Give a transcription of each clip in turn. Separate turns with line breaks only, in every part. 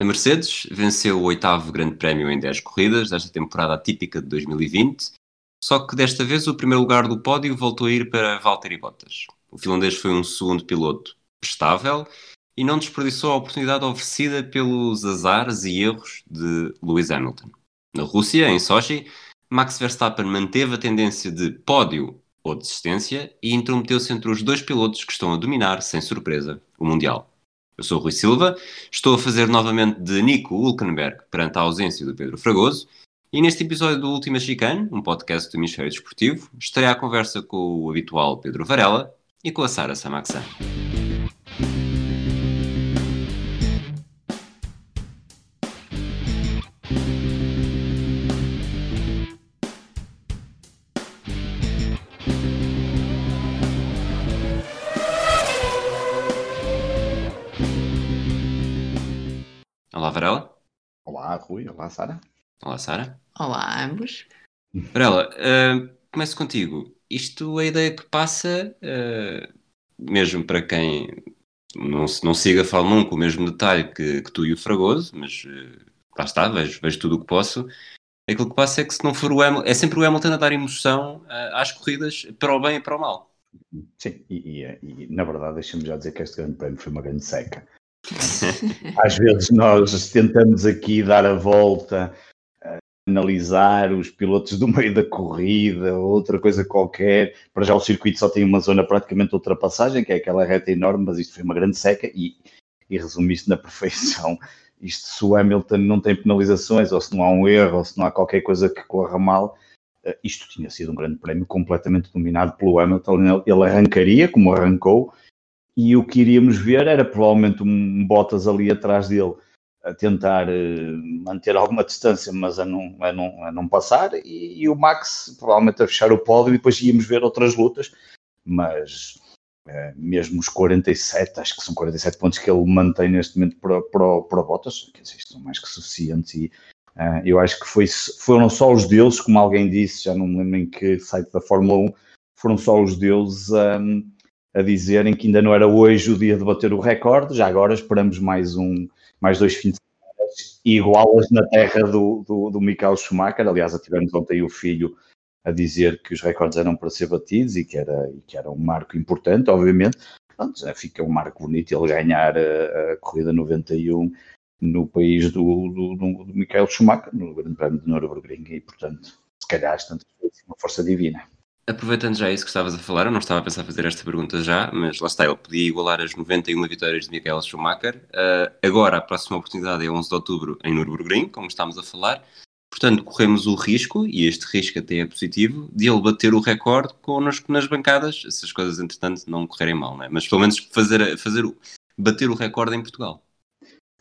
A Mercedes venceu o oitavo Grande Prémio em 10 corridas desta temporada atípica de 2020, só que desta vez o primeiro lugar do pódio voltou a ir para Valtteri Bottas. O finlandês foi um segundo piloto prestável e não desperdiçou a oportunidade oferecida pelos azares e erros de Lewis Hamilton. Na Rússia, em Sochi, Max Verstappen manteve a tendência de pódio ou desistência e intrometeu-se entre os dois pilotos que estão a dominar, sem surpresa, o Mundial. Eu sou o Rui Silva, estou a fazer novamente de Nico Hulkenberg perante a ausência do Pedro Fragoso e neste episódio do Última Chicane, um podcast do Hemisfério Desportivo, estarei à conversa com o habitual Pedro Varela e com a Sara Samaxan. Varela.
Olá, Rui. Olá, Sara.
Olá, Sara.
Olá, ambos.
Varela, uh, começo contigo. Isto, a ideia que passa, uh, mesmo para quem não, não siga a Fórmula 1 com o mesmo detalhe que, que tu e o Fragoso, mas uh, lá está, vejo, vejo tudo o que posso. Aquilo que passa é que se não for o Hamilton, é sempre o Hamilton a dar emoção uh, às corridas para o bem e para o mal.
Sim, e, e, e na verdade, deixa-me já dizer que este grande prémio foi uma grande seca. Às vezes nós tentamos aqui dar a volta, analisar os pilotos do meio da corrida, outra coisa qualquer. Para já o circuito só tem uma zona praticamente de ultrapassagem, que é aquela reta enorme, mas isto foi uma grande seca e, e resumi isto na perfeição. Isto se o Hamilton não tem penalizações, ou se não há um erro, ou se não há qualquer coisa que corra mal, eh, isto tinha sido um grande prémio completamente dominado pelo Hamilton. Ele arrancaria, como arrancou, e o que iríamos ver era provavelmente um Bottas ali atrás dele a tentar uh, manter alguma distância, mas a não, a não, a não passar, e, e, o Max provavelmente a fechar o pódio, e depois íamos ver outras lutas, mas uh, mesmo os 47, acho que são 47 pontos que ele mantém neste momento para, para, para Bottas, que são mais que suficientes, e uh, eu acho que foi, foram só os deuses, como alguém disse, já não me lembro em que site da Fórmula 1, foram só os deuses um, a dizerem que ainda não era hoje o dia de bater o recorde, já agora esperamos mais um, mais dois fins de semana igualas na terra do, do, do Michael Schumacher, aliás, tivemos ontem o filho a dizer que os recordes eram para ser batidos e que era, e que era um marco importante, obviamente, Pronto, já fica um marco bonito ele ganhar a, a corrida 91 no país do, do, do, Michael Schumacher, no Grande Prémio de Nürburgring, e portanto, se calhar, tanto uma força divina.
Aproveitando já isso que estavas a falar, eu não estava a pensar fazer esta pergunta já, mas lá está, ele podia igualar as 91 vitórias de Michael Schumacher. Uh, agora, a próxima oportunidade é 11 de outubro em Nürburgring, como estamos a falar. Portanto, corremos o risco, e este risco até é positivo, de ele bater o recorde connosco nas bancadas, se as coisas, entretanto, não correrem mal, não é? Mas pelo menos fazer, fazer, bater o recorde em Portugal.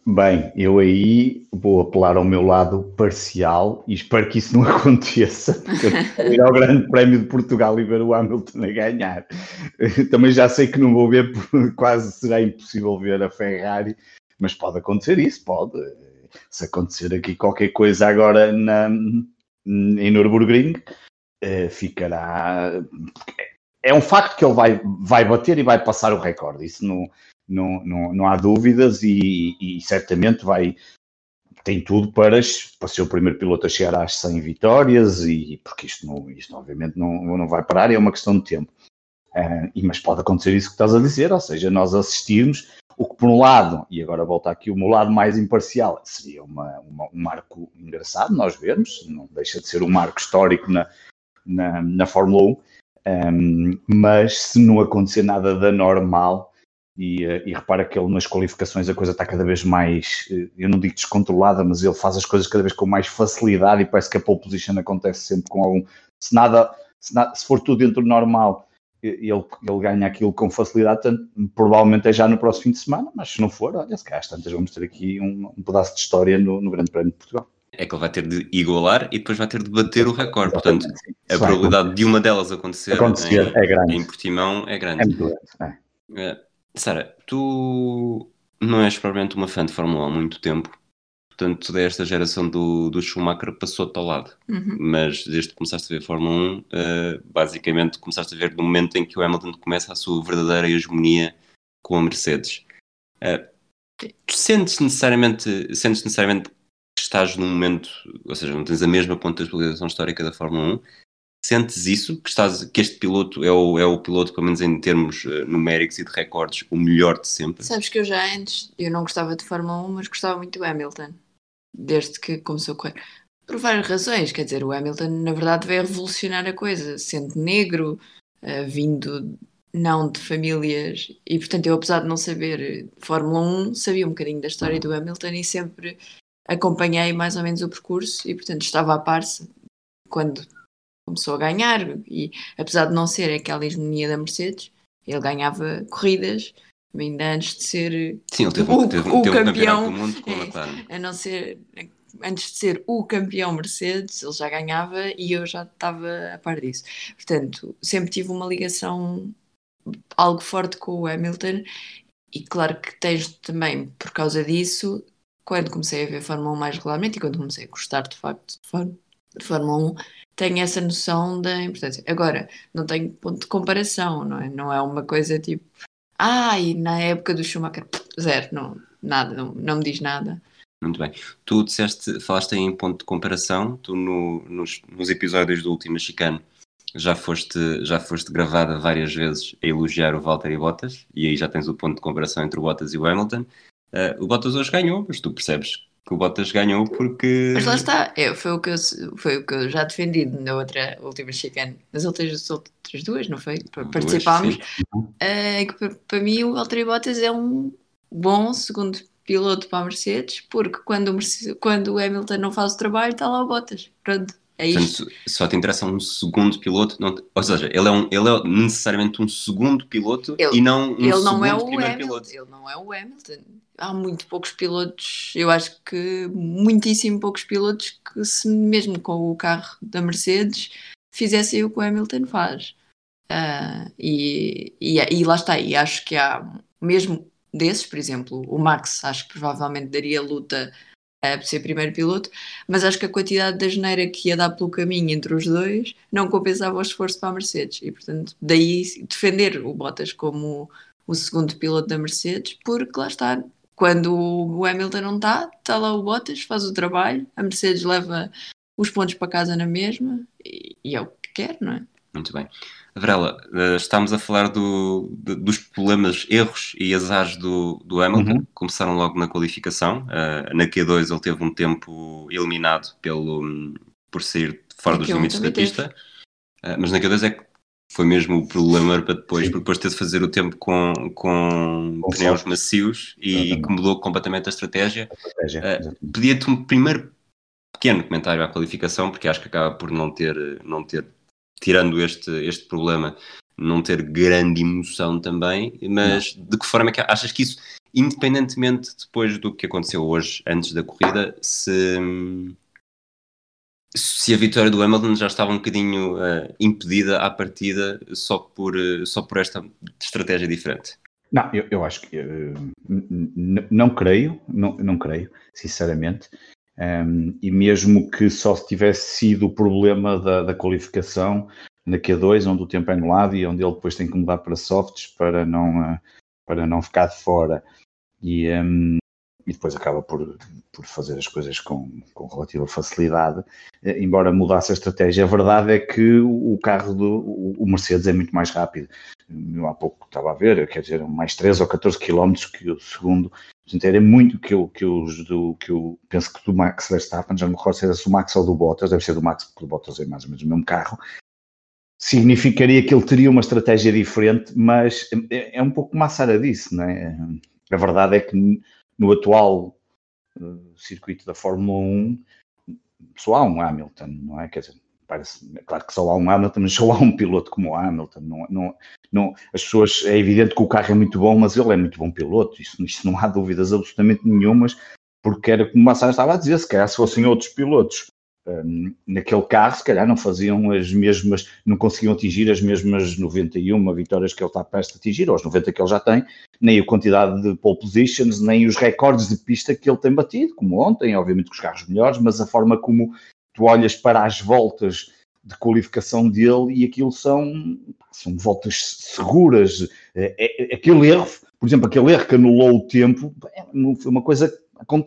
Bem, eu aí vou apelar ao meu lado parcial e espero que isso não aconteça, porque eu ir ao Grande Prémio de Portugal e ver o Hamilton a ganhar. Também já sei que não vou ver, quase será impossível ver a Ferrari, mas pode acontecer isso, pode. Se acontecer aqui qualquer coisa agora na, em Nürburgring, eh, ficará. É um facto que ele vai, vai bater e vai passar o recorde, isso não não, não, não há dúvidas e, e, certamente vai tem tudo para, para ser o primeiro piloto a chegar às 100 vitórias e porque isto, não, isto obviamente não, não vai parar, é uma questão de tempo. Uh, e, mas pode acontecer isso que estás a dizer, ou seja, nós assistirmos o que por um lado, e agora volta aqui o meu lado mais imparcial, seria uma, uma, um marco engraçado nós vermos, não deixa de ser um marco histórico na, na, na Fórmula 1, um, mas se não acontecer nada da normal, e, eh, e, repara que ele nas qualificações a coisa está cada vez mais, eh, eu não digo descontrolada, mas ele faz as coisas cada vez com mais facilidade e parece que a pole position acontece sempre com algum. Se nada, se, se for tudo dentro do normal, ele, ele ganha aquilo com facilidade, tanto, provavelmente é já no próximo fim de semana, mas se não for, olha, se calhar tantas vamos ter aqui um, um pedaço de história no, no Grande Prémio de Portugal
é que ele vai ter de igualar e depois vai ter de bater o recorde. Portanto, a probabilidade de uma delas acontecer,
acontecer em, é grande.
em Portimão é grande.
É muito grande.
É. É. Sara, tu não és propriamente uma fã de Fórmula 1 há muito tempo, portanto, toda esta geração do, do Schumacher passou-te ao lado.
Uhum.
Mas desde que começaste a ver Fórmula 1, uh, eh, basicamente começaste a ver no momento em que o Hamilton começa a sua verdadeira hegemonia com a Mercedes. Uh, Tu sentes necessariamente, sentes necessariamente estás num momento, ou seja, não tens a mesma pontuação histórica da Fórmula 1, sentes isso, que, estás, que este piloto é o, é o piloto, pelo menos em termos uh, numéricos e de recordes, o melhor de sempre?
Sabes que eu já antes, eu não gostava de Fórmula 1, mas gostava muito do Hamilton, desde que começou a correr. Por várias razões, quer dizer, o Hamilton na verdade veio revolucionar a coisa, sendo negro, uh, vindo não de famílias, e portanto eu apesar de não saber Fórmula 1, sabia um bocadinho da história do Hamilton e sempre acompanhei mais ou menos o percurso e portanto estava a par quando começou a ganhar e apesar de não ser aquela hegemonia da Mercedes, ele ganhava corridas ainda antes de ser
Sim, ele teve,
o,
teve,
o
teve
campeão,
um do mundo com
é, a não ser antes de ser o campeão Mercedes, ele já ganhava e eu já estava a par disso. Portanto, sempre tive uma ligação algo forte com o Hamilton e claro que tens também por causa disso, quando comecei a ver Fórmula 1 mais regularmente e quando comecei a gostar de facto de Fórmula 1, tenho essa noção da importância. Agora, não tenho ponto de comparação, não é? Não é uma coisa tipo, ai, ah, na época do Schumacher, zero, não, nada, não, não me diz nada.
Muito bem. Tu disseste, falaste em ponto de comparação, tu no, nos, nos episódios do Último Mexicano já foste, já foste gravada várias vezes a elogiar o Walter e Bottas, e aí já tens o ponto de comparação entre o Bottas e o Hamilton. Uh, o Bottas hoje ganhou, mas tu percebes que o Bottas ganhou porque.
Mas lá está, é, foi, o que eu, foi o que eu já defendi na outra última chicane, nas outras, outras duas, não foi? Participámos. Uh, que para mim o Valtteri Bottas é um bom segundo piloto para a Mercedes, porque quando o, Mercedes, quando o Hamilton não faz o trabalho, está lá o Bottas. Pronto. É isto.
Portanto, só te interessa um segundo piloto, não te... ou seja, ele é, um, ele é necessariamente um segundo piloto
ele,
e não um
ele
não
segundo
é
o
primeiro
Hamilton,
piloto.
Ele não é o Hamilton. Há muito poucos pilotos, eu acho que muitíssimo poucos pilotos que se mesmo com o carro da Mercedes fizessem o que o Hamilton faz. Uh, e, e, e lá está, e acho que há mesmo desses, por exemplo, o Max acho que provavelmente daria luta a ser primeiro piloto, mas acho que a quantidade de geneira que ia dar pelo caminho entre os dois não compensava o esforço para a Mercedes. E, portanto, daí defender o Bottas como o segundo piloto da Mercedes, porque lá está, quando o Hamilton não está, está lá o Bottas, faz o trabalho, a Mercedes leva os pontos para casa na mesma e, e é o que quer, não é?
Muito bem. Varela, eh, estamos a falar do, de, dos problemas, erros e azares do, do Hamilton. Uhum. Começaram logo na qualificação. Uh, na Q2 ele teve um tempo eliminado pelo, por sair fora dos limites da pista. Uh, mas na Q2 é que foi mesmo o problema para depois, Sim. porque depois teve de fazer o tempo com, com, com pneus macios e que mudou completamente a estratégia. estratégia uh, Pedia-te um primeiro pequeno comentário à qualificação, porque acho que acaba por não ter, não ter tirando este, este problema, não ter grande emoção também, mas não. de que forma é que achas que isso, independentemente depois do que aconteceu hoje, antes da corrida, se, se a vitória do Hamilton já estava um bocadinho uh, impedida à partida só por, uh, só por esta estratégia diferente?
Não, eu, eu acho que uh, não creio, não, não creio, sinceramente. Um, e mesmo que só tivesse sido o problema da, da, qualificação na Q2, onde o tempo é anulado e onde ele depois tem que mudar para softs para não, uh, para não ficar de fora. E, um, e depois acaba por, por fazer as coisas com, com relativa facilidade, eh, embora mudasse a estratégia. A verdade é que o carro do o Mercedes é muito mais rápido. Eu há pouco estava a ver, quer dizer, mais 13 ou 14 km que o segundo. Portanto, era muito que eu, que eu, do, que eu penso que do Max Verstappen, já não me recordo se era do Max ou do Bottas, deve ser do Max, porque o Bottas é mais ou menos o mesmo carro. Significaria que ele teria uma estratégia diferente, mas é, é um pouco como a Sara disse, não é? A verdade é que no atual uh, circuito da Fórmula 1 só há um Hamilton, não é? Quer dizer, parece, é claro que só há um Hamilton, mas só há um piloto como o Hamilton. Não, não, não, as pessoas, é evidente que o carro é muito bom, mas ele é muito bom piloto, isso, isso não há dúvidas absolutamente nenhumas, porque era como o Massara estava a dizer, se calhar se fossem outros pilotos um, naquele carro, se calhar não faziam as mesmas, não conseguiam atingir as mesmas 91 vitórias que ele está prestes a atingir, ou as 90 que ele já tem, nem a quantidade de pole positions, nem os recordes de pista que ele tem batido, como ontem, obviamente com os carros melhores, mas a forma como tu olhas para as voltas de qualificação dele e aquilo são, são voltas seguras. É, é, aquele erro, por exemplo, aquele erro que anulou o tempo, é, foi uma coisa.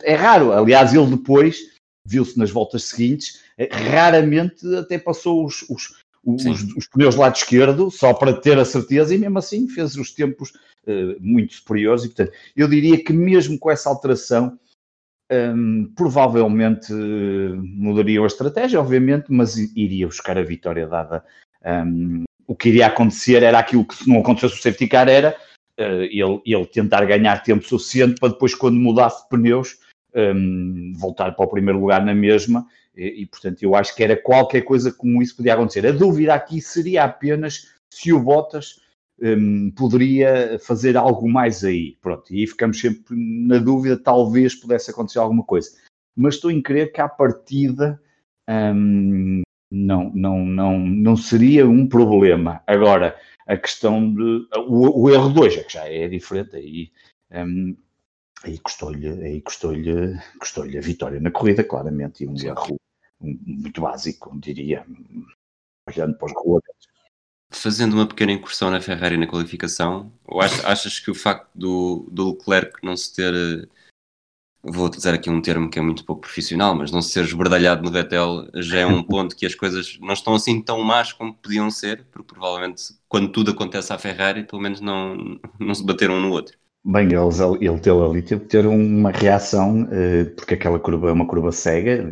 É raro. Aliás, ele depois viu-se nas voltas seguintes, é, raramente até passou os, os, os, os, pneus do lado esquerdo, só para ter a certeza, e mesmo assim fez os tempos uh, muito superiores. E, portanto, eu diria que mesmo com essa alteração, um, provavelmente mudariam a estratégia, obviamente, mas iria buscar a vitória dada. Um, o que iria acontecer era aquilo que, se não acontecesse o safety car, era uh, ele, ele tentar ganhar tempo suficiente para depois, quando mudasse pneus, um, voltar para o primeiro lugar na mesma. E, e, portanto, eu acho que era qualquer coisa como isso podia acontecer. A dúvida aqui seria apenas se o Bottas um, poderia fazer algo mais aí. Pronto, e ficamos sempre na dúvida, talvez pudesse acontecer alguma coisa. Mas estou em crer que à partida um, não, não, não, não seria um problema. Agora, a questão de. O, o erro 2 é que já é diferente, aí, um, aí custou-lhe aí custou-lhe custou a vitória na corrida, claramente, e um erro muito básico, diria, olhando para os regulamentos
fazendo uma pequena incursão na Ferrari na qualificação, achas, achas que o facto do, do Leclerc não se ter, eh, vou utilizar aqui um termo que é muito pouco profissional, mas não se ter esbardalhado no Vettel já é um ponto que as coisas não estão assim tão más como podiam ser, porque provavelmente quando tudo acontece à Ferrari, pelo menos não, não se bateram um no outro.
Bem, eles, ele teve ali, teve que ter uma reação, eh, porque aquela curva é uma curva cega,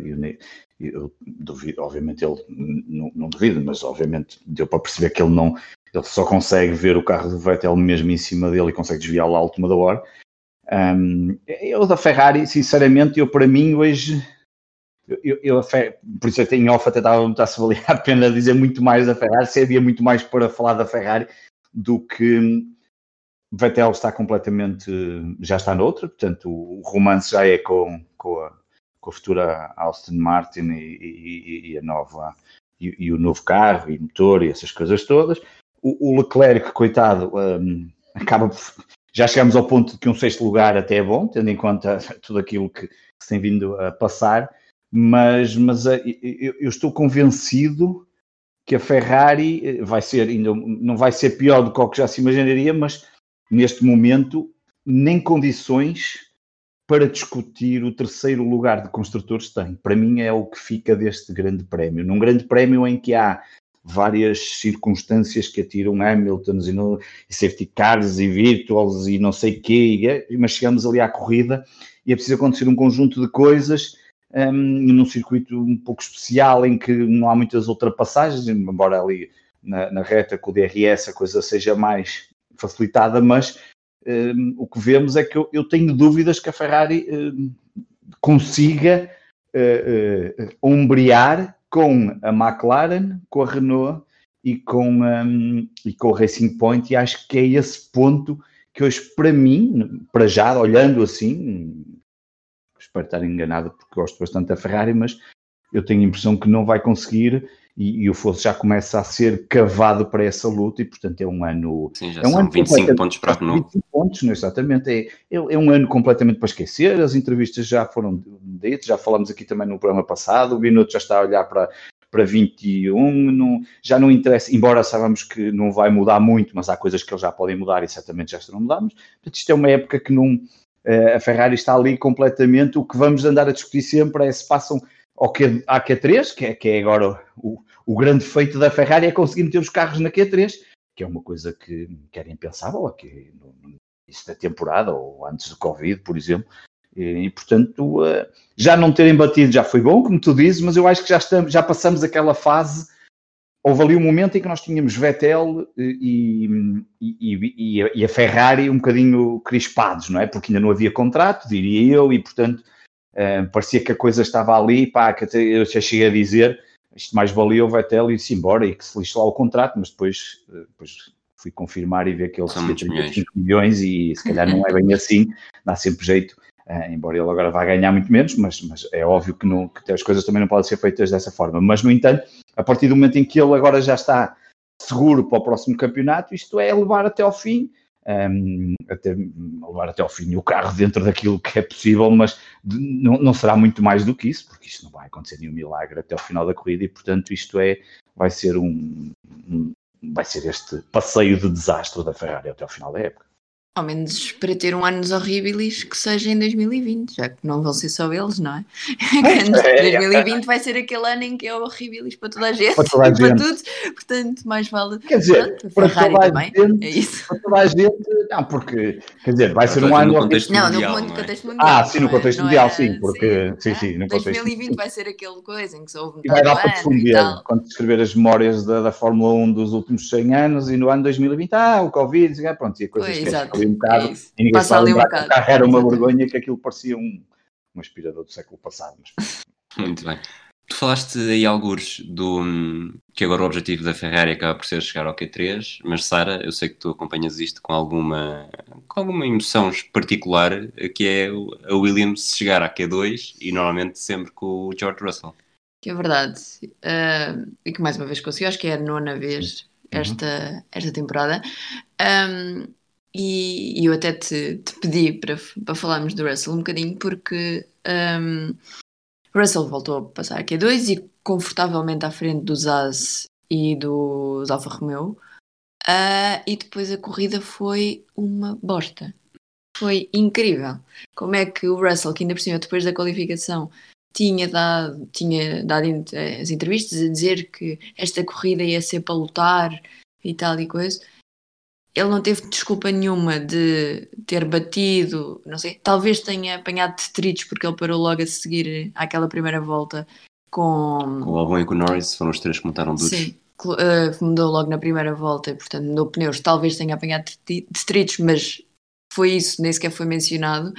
eu duvido, obviamente ele não, não duvido, mas obviamente deu para perceber que ele não, ele só consegue ver o carro do Vettel mesmo em cima dele e consegue desviá-lo à última da hora. Um, eu da Ferrari, sinceramente, eu para mim hoje, eu, eu, por isso até em off até estava a se valer a pena dizer muito mais da Ferrari, se havia muito mais para falar da Ferrari do que Vettel está completamente, já está noutra, portanto o romance já é com, com a com a futura Aston Martin e, e, e a nova e, e, o novo carro e motor e essas coisas todas. O, o Leclerc, coitado, um, acaba já chegamos ao ponto de que um sexto lugar até é bom, tendo em conta tudo aquilo que, que se tem vindo a passar, mas, mas uh, eu, eu, estou convencido que a Ferrari uh, vai ser, ainda não vai ser pior do que o que já se imaginaria, mas neste momento nem condições para discutir o terceiro lugar de construtores tem. Para mim é o que fica deste grande prémio. Num grande prémio em que há várias circunstâncias que atiram Hamiltons e, no, e safety cars e virtuals e não sei quê, mas chegamos ali à corrida e é preciso acontecer um conjunto de coisas um, num circuito um pouco especial em que não há muitas ultrapassagens, embora ali na, na reta com o DRS a coisa seja mais facilitada, mas um, o que vemos é que eu, eu, tenho dúvidas que a Ferrari um, consiga uh, ombrear com a McLaren, com a Renault e com, um, e com o Racing Point, e acho que é esse ponto que hoje, para mim, para já, olhando assim, espero estar enganado porque gosto bastante da Ferrari, mas eu tenho a impressão que não vai conseguir e, e, o Fosso já começa a ser cavado para essa luta e portanto é um ano
Sim, já
é um
são ano 25 pontos para a Renault 25
pontos, exatamente é, é, é, um ano completamente para esquecer as entrevistas já foram ditas, já falamos aqui também no programa passado, o Binotto já está a olhar para para 21, não, já não interessa, embora saibamos que não vai mudar muito, mas há coisas que eles já podem mudar e certamente já estarão mudadas. Portanto, isto é uma época que não, eh, a Ferrari está ali completamente. O que vamos andar a discutir sempre é se passam ao Q, à Q3, que é, que é agora o, o grande feito da Ferrari, é conseguir meter os carros na Q3, que é uma coisa que, era impensável aqui no, início da temporada, ou antes do Covid, por exemplo. E, e, portanto, uh, já não terem batido já foi bom, como tu dizes, mas eu acho que já, estamos, já passamos aquela fase. Houve ali um momento em que nós tínhamos Vettel e, e, e, a Ferrari um bocadinho crispados, não é? Porque ainda não havia contrato, diria eu, e portanto Uh, parecia que a coisa estava ali, pá, que eu já cheguei a dizer, isto mais valia o Vettel ir-se embora e que se lixe lá o contrato, mas depois, uh, depois fui confirmar e ver que ele recebia 35 milhões e se calhar não é bem assim, dá sempre jeito, uh, embora ele agora vá ganhar muito menos, mas, mas é óbvio que, não, que as coisas também não podem ser feitas dessa forma. Mas, no entanto, a partir do momento em que ele agora já está seguro para o próximo campeonato, isto é levar até ao fim um, até levar até ao fim o carro dentro daquilo que é possível, mas não, não, será muito mais do que isso, porque isto não vai acontecer nenhum milagre até ao final da corrida e, portanto, isto é vai ser um, um vai ser este passeio de desastre da Ferrari até ao final da época.
Ao menos para ter um anos horríveis que seja em 2020, já que não vão ser só eles, não é? é 2020 vai ser aquele ano em que é horrível para toda a gente, para, toda a gente. para tudo, portanto, mais vale.
Quer dizer, pronto, para Ferrari toda a também, gente, é isso. Para toda a gente, não, porque, quer dizer, vai ser um ano.
No contexto
não,
mundial,
no
não é?
contexto mundial.
Ah, sim, no contexto é, mundial, sim, porque, sim, sim, sim no
2020 contexto... vai ser aquele coisa em que se houve
E vai dar para difundir, quando escrever as memórias da, da Fórmula 1 dos últimos 100 anos e no ano 2020, ah, o Covid, pronto, e a coisa esquece ali um bocado. É e ninguém Passa ali um bocado. O carro era uma vergonha que aquilo parecia um, um aspirador do século passado. Mas...
Muito bem. Tu falaste aí alguns do que agora o objetivo da Ferrari acaba por ser chegar ao Q3, mas Sara, eu sei que tu acompanhas isto com alguma, com alguma emoção particular, que é a Williams chegar à Q2 e normalmente sempre com o George Russell.
Que é verdade. Uh, e que mais uma vez conseguiu, acho que é a nona vez uhum. esta, esta temporada. Um, e, eu até te, te pedi para, para falarmos do Russell um bocadinho, porque um, Russell voltou a passar aqui a dois e confortavelmente à frente dos As e dos Alfa Romeo. Uh, e depois a corrida foi uma bosta. Foi incrível. Como é que o Russell, que ainda por cima, depois da qualificação, tinha dado, tinha dado as entrevistas a dizer que esta corrida ia ser para lutar e tal e coisa ele não teve desculpa nenhuma de ter batido, não sei, talvez tenha apanhado detritos porque ele parou logo a seguir àquela primeira volta com.
Com o Albon e com o Norris, foram os três que montaram duros.
Sim, uh, mudou logo na primeira volta e, portanto, mudou pneus. Talvez tenha apanhado detritos, mas foi isso, nem sequer foi mencionado.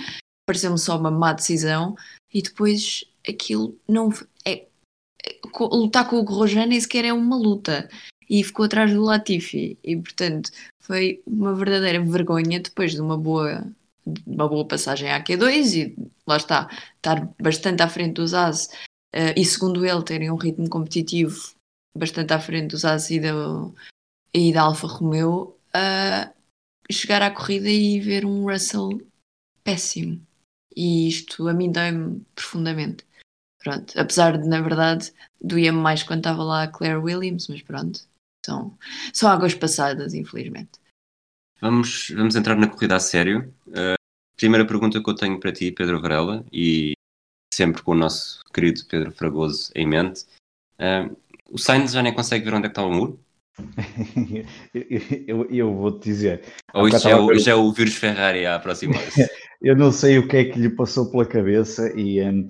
Pareceu-me só uma má decisão e depois aquilo não. É, é, lutar com o Grosjean nem sequer é uma luta e ficou atrás do Latifi. E portanto foi uma verdadeira vergonha depois de uma boa, uma boa passagem à Q2 e lá está, estar bastante à frente dos AS uh, e segundo ele terem um ritmo competitivo bastante à frente dos AS e da, e da Alfa Romeo, uh, chegar à corrida e ver um Russell péssimo. E isto a mim dói-me profundamente. Pronto, apesar de, na verdade, doía-me mais quando estava lá a Claire Williams, mas pronto, são, são águas passadas, infelizmente.
Vamos, vamos entrar na corrida a sério. Uh, primeira pergunta que eu tenho para ti, Pedro Varela, e sempre com o nosso querido Pedro Fragoso em mente. Uh, o Sainz já nem consegue ver onde é que está o muro?
eu, eu, eu vou-te dizer.
Ou isto já, é o, já é o vírus Ferrari a aproximar-se?
eu não sei o que é que lhe passou pela cabeça e um,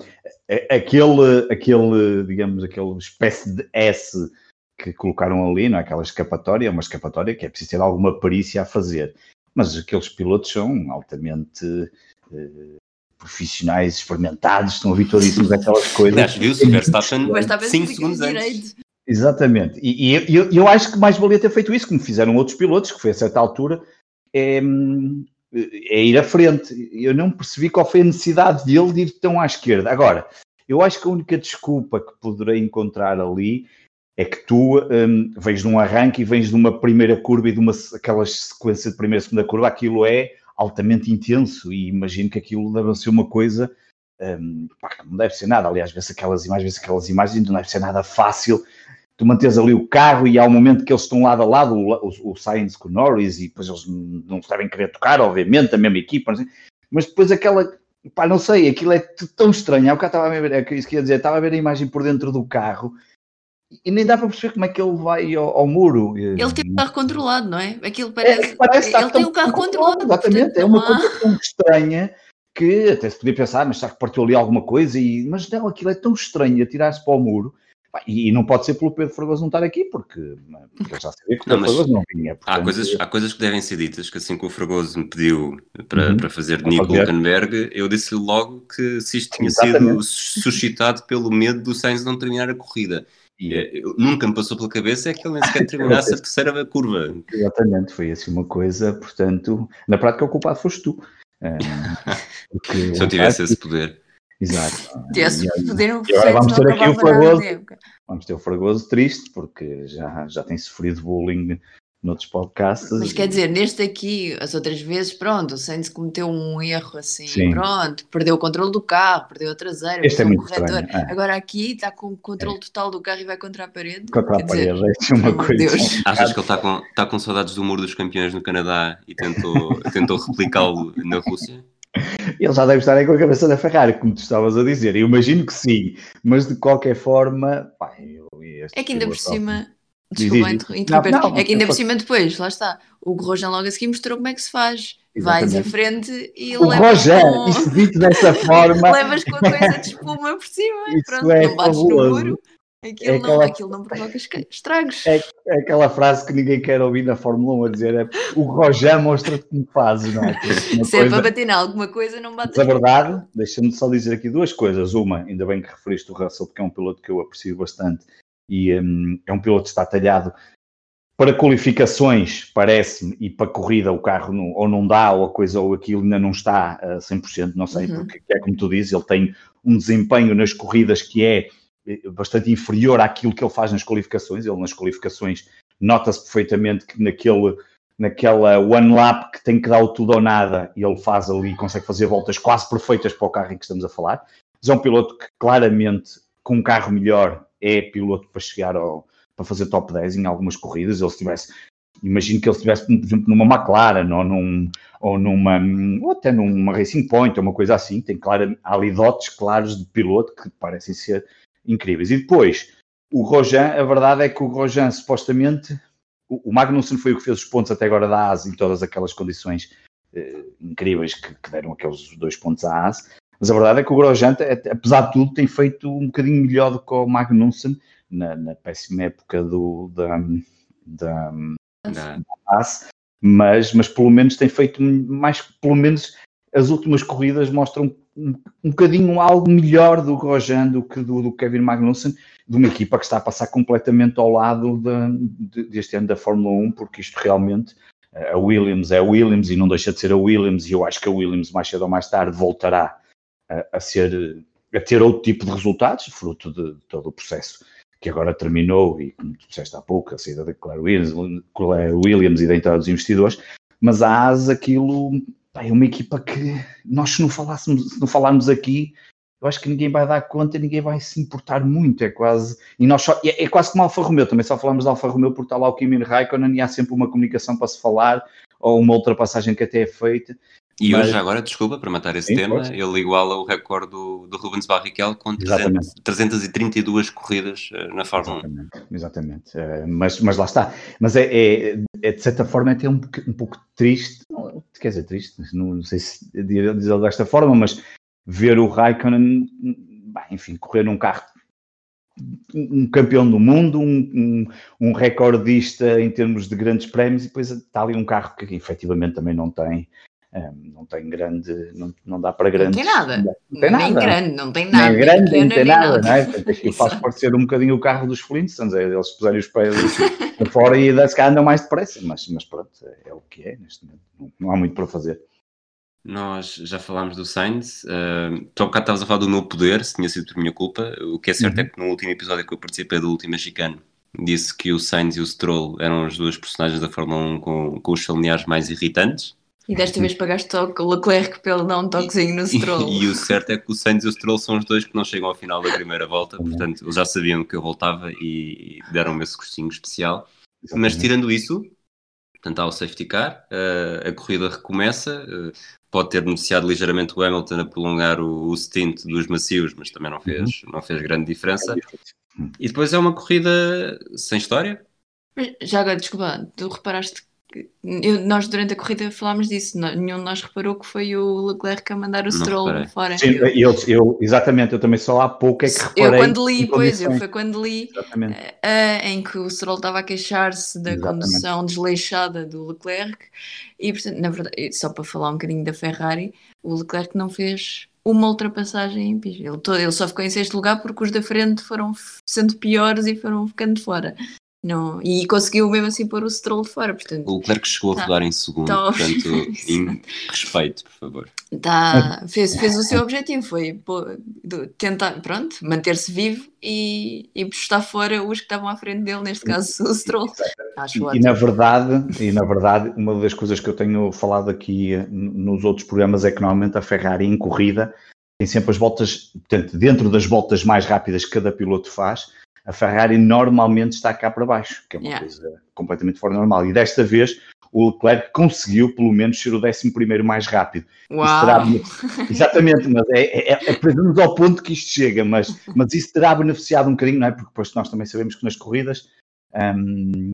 aquele, aquele, digamos, aquele espécie de S que colocaram ali, não é aquela escapatória, é uma escapatória que é preciso ter alguma perícia a fazer. Mas aqueles pilotos são altamente uh, profissionais, experimentados, estão habituadíssimos àquelas coisas.
Aliás, viu-se o Verstappen 5 segundos antes.
Exatamente. E, e eu, eu, acho que mais valia ter feito isso, como fizeram outros pilotos, que foi a certa altura, é, é ir à frente. Eu não percebi qual foi a necessidade dele de ir tão à esquerda. Agora, eu acho que a única desculpa que poderei encontrar ali é que tu um, vens num arranque e vens de uma primeira curva e de uma aquelas sequência de primeira e segunda curva, aquilo é altamente intenso e imagino que aquilo deve ser uma coisa um, pá, não deve ser nada, aliás, vê-se aquelas imagens, vê aquelas imagens, não deve ser nada fácil. Tu manteres ali o carro e há um momento que eles estão lado a lado, o, o, Sainz com o Norris e depois eles não devem querer tocar, obviamente, a mesma equipa, mas depois aquela, pá, não sei, aquilo é tão estranho, eu estava a ver, é isso que ia dizer, estava a ver a imagem por dentro do carro e nem dá para perceber como é que ele vai ao, ao muro.
Ele tem o carro controlado, não é? Aquilo parece. É, parece ele tem o carro controlado.
Exatamente, portanto, é uma coisa tão estranha que até se podia pensar, mas será que partiu ali alguma coisa? E, mas não, aquilo é tão estranho atirar-se para o muro. E, e, não pode ser pelo Pedro Fragoso não estar aqui, porque, porque já sabia que o Pedro não, Fragoso não vinha.
Portanto, há, coisas, há coisas que devem ser ditas, que assim que o Fragoso me pediu para, uhum. para fazer Nico Hulkenberg, eu disse-lhe logo que se isto tinha Exatamente. sido suscitado pelo medo do Sainz não terminar a corrida. E é, nunca me passou pela cabeça é que ele nem sequer terminasse a terceira curva.
Exatamente, foi assim uma coisa, portanto, na prática o culpado foste tu.
Se eu tivesse esse poder.
Exato.
Tivesse poder,
vamos ter aqui o Fragoso. Vamos ter o Fragoso triste, porque já, já tem sofrido bullying noutros podcasts.
Mas quer dizer, neste aqui, as outras vezes, pronto, o Sainz cometeu um erro assim,
Sim.
pronto, perdeu o controle do carro, perdeu a traseira,
Este é
perdeu o
muito
corretor.
estranho, é.
Agora aqui está com o controle total do carro e vai contra a parede.
Contra a
Quer dizer,
parede, é uma coisa.
Deus.
Achas que ele está com, está com saudades do muro dos campeões no Canadá e tentou, tentou replicá-lo na Rússia?
Ele já deve estar aí com a cabeça da Ferrari, como tu estavas a dizer. Eu imagino que sim, mas de qualquer forma, pá, eu, este
É que ainda por cima. Desculpa interromper.
Não, não,
é que ainda por cima depois, lá está. O Grosjean logo a seguir mostrou como é que se faz. Vais em
Exatamente.
frente e
O
levas
Roger,
com,
isto dito dessa forma,
levas com a coisa de espuma por cima e
Isso
pronto,
é
não bates no muro. Aquilo,
É
não,
aquela-
aquilo não provoca estragos.
é, é aquela frase que ninguém quer ouvir na Fórmula 1 a dizer é, o Roger mostra-te como fazes, não é? É uma
Se é para
coisa-
bater em alguma coisa, não bate
Mas a verdade, deixa-me só dizer aqui duas coisas. Uma, ainda bem que referiste o Russell, porque é um piloto que eu aprecio bastante e hum, é um piloto que está talhado para qualificações, parece-me, e para corrida o carro não- ou não dá, ou a coisa ou aquilo ainda não está a 100%, não sei,
Uhum.
porque é como tu dizes, ele tem um desempenho nas corridas que é eh, bastante inferior àquilo que ele faz nas qualificações. Ele nas qualificações nota-se perfeitamente que naquele naquela one lap que tem que dar o tudo ou nada e ele faz ali, consegue fazer voltas quase perfeitas para o carro em que estamos a falar. Mas é um piloto que claramente, com um carro melhor, é piloto para chegar ao, para fazer top 10 em algumas corridas. Ele se tivesse, imagino que ele estivesse, por exemplo, numa McLaren ou, num, ou numa, ou até numa Racing Point ou uma coisa assim, tem clara, há ali dotes claros de piloto que parecem ser incríveis. E depois, o Rojan, a verdade é que o Rojan supostamente o o Magnussen foi o que fez os pontos até agora da AS em todas aquelas condições eh, incríveis que, que deram aqueles dois pontos à AS. Mas a verdade é que o Grosjean, eh, apesar de tudo, tem feito um bocadinho melhor do que o Magnussen na, na péssima época do, da, da
Da-
AS, mas, mas pelo menos tem feito mais, pelo menos as últimas corridas mostram um, um bocadinho algo melhor do Grosjean do que do, do Kevin Magnussen, de uma equipa que está a passar completamente ao lado da- de- deste ano da Fórmula 1, porque isto realmente, eh, a Williams é a Williams e não deixa de ser a Williams, e eu acho que a Williams mais cedo ou mais tarde voltará a, ser, a ter outro tipo de resultados, fruto de, todo o processo que agora terminou, e como tu disseste há pouco, a saída da Claire Williams, Claire Williams e da entrada dos investidores, mas a AS aquilo é uma equipa que nós se não falássemos, se não falarmos aqui, eu acho que ninguém vai dar conta, ninguém vai se importar muito, é quase, e nós só, é, é quase como Alfa Romeo, também só falamos da Alfa Romeo porque está lá o Kimi Raikkonen e há sempre uma comunicação para se falar, ou uma ultrapassagem que até é feita,
E
Mas-
hoje, agora, desculpa, para matar esse
Sim,
tema,
força.
ele iguala o recorde do, do Rubens Barrichello com 300,
Exatamente.
332 corridas eh, na Fórmula 1.
Exatamente, exatamente. Eh, mas, mas lá está. Mas é, é, é, de certa forma até um, pouco- um pouco triste, não, quer dizer, triste, não, não sei se dizer desta forma, mas ver o Raikkonen, enfim, correr num carro, um campeão do mundo, um, um, um recordista em termos de grandes prémios, e depois está ali um carro que efetivamente também não tem. Eh, não tem grande, não, não dá para
Não
grandes.
tem nada.
Não tem
nem
nada
grande, não tem nada.
nem grande, nem tem nada, não é?
nada.
Portanto, aquilo faz parecer um bocadinho o carro dos Flintstones, é, eles puserem os pés para fora e se calhar andam mais depressa, mas, mas pronto, é, é o que é neste momento, não, não há muito para fazer.
Nós já falámos do Sainz, uh, tu há bocado estavas a falar do meu poder, se tinha sido por minha culpa. O que é certo
Uhum.
é que no último episódio que eu participei do Último Mexicano, disse que o Sainz e o Stroll eram as duas personagens da Fórmula 1 com, com os familiares mais irritantes.
E desta vez pagaste toque o Leclerc dar um toquezinho no Stroll.
E, o certo é que o Sainz e o Stroll são os dois que não chegam ao final da primeira volta,
Uhum.
portanto eles já sabiam que eu voltava e deram-me esse gostinho especial. Mas tirando isso, portanto há o safety car, eh, a corrida recomeça, eh, pode ter beneficiado ligeiramente o Hamilton a prolongar o, o stint dos macios, mas também não fez, não fez grande diferença. E depois é uma corrida sem história.
Mas já agora, desculpa, tu reparaste que eu- nós durante a corrida falámos disso, não- nenhum de nós reparou que foi o Leclerc a mandar o Stroll
reparei.
fora.
Sim,
eu,
eu, eu- exatamente, eu também só há pouco é que
eu
reparei.
quando li, pois, eu foi quando li eh, em que o Stroll estava a queixar-se da
Exatamente.
condução desleixada do Leclerc e, portanto, na verdade, só para falar um bocadinho da Ferrari, o Leclerc não fez uma ultrapassagem em pista. Ele, ele só ficou em sexto lugar porque os da frente foram sendo piores e foram ficando fora. Não, e conseguiu mesmo assim pôr o Stroll de fora, portanto,
O Leclerc chegou a
Tá.
rodar em segundo,
Tá.
portanto, em respeito, por favor.
tá, fez, fez o seu objetivo, foi pô- tentar, pronto, manter-se vivo e, e estar fora os que estavam à frente dele, neste caso o Stroll.
e, e, na verdade, e na verdade, uma das coisas que eu tenho falado aqui eh, nos outros programas é que normalmente a Ferrari em corrida tem sempre as voltas, portanto, dentro das voltas mais rápidas que cada piloto faz, a Ferrari normalmente está cá para baixo, que é uma yeah. coisa completamente fora normal. E desta vez o Leclerc conseguiu pelo menos ser o 11 mais rápido.
Uau.
Exatamente, mas é, é, é, é ao ponto que isto chega, mas, mas isso terá beneficiado um bocadinho, não é? Porque depois nós também sabemos que nas corridas um,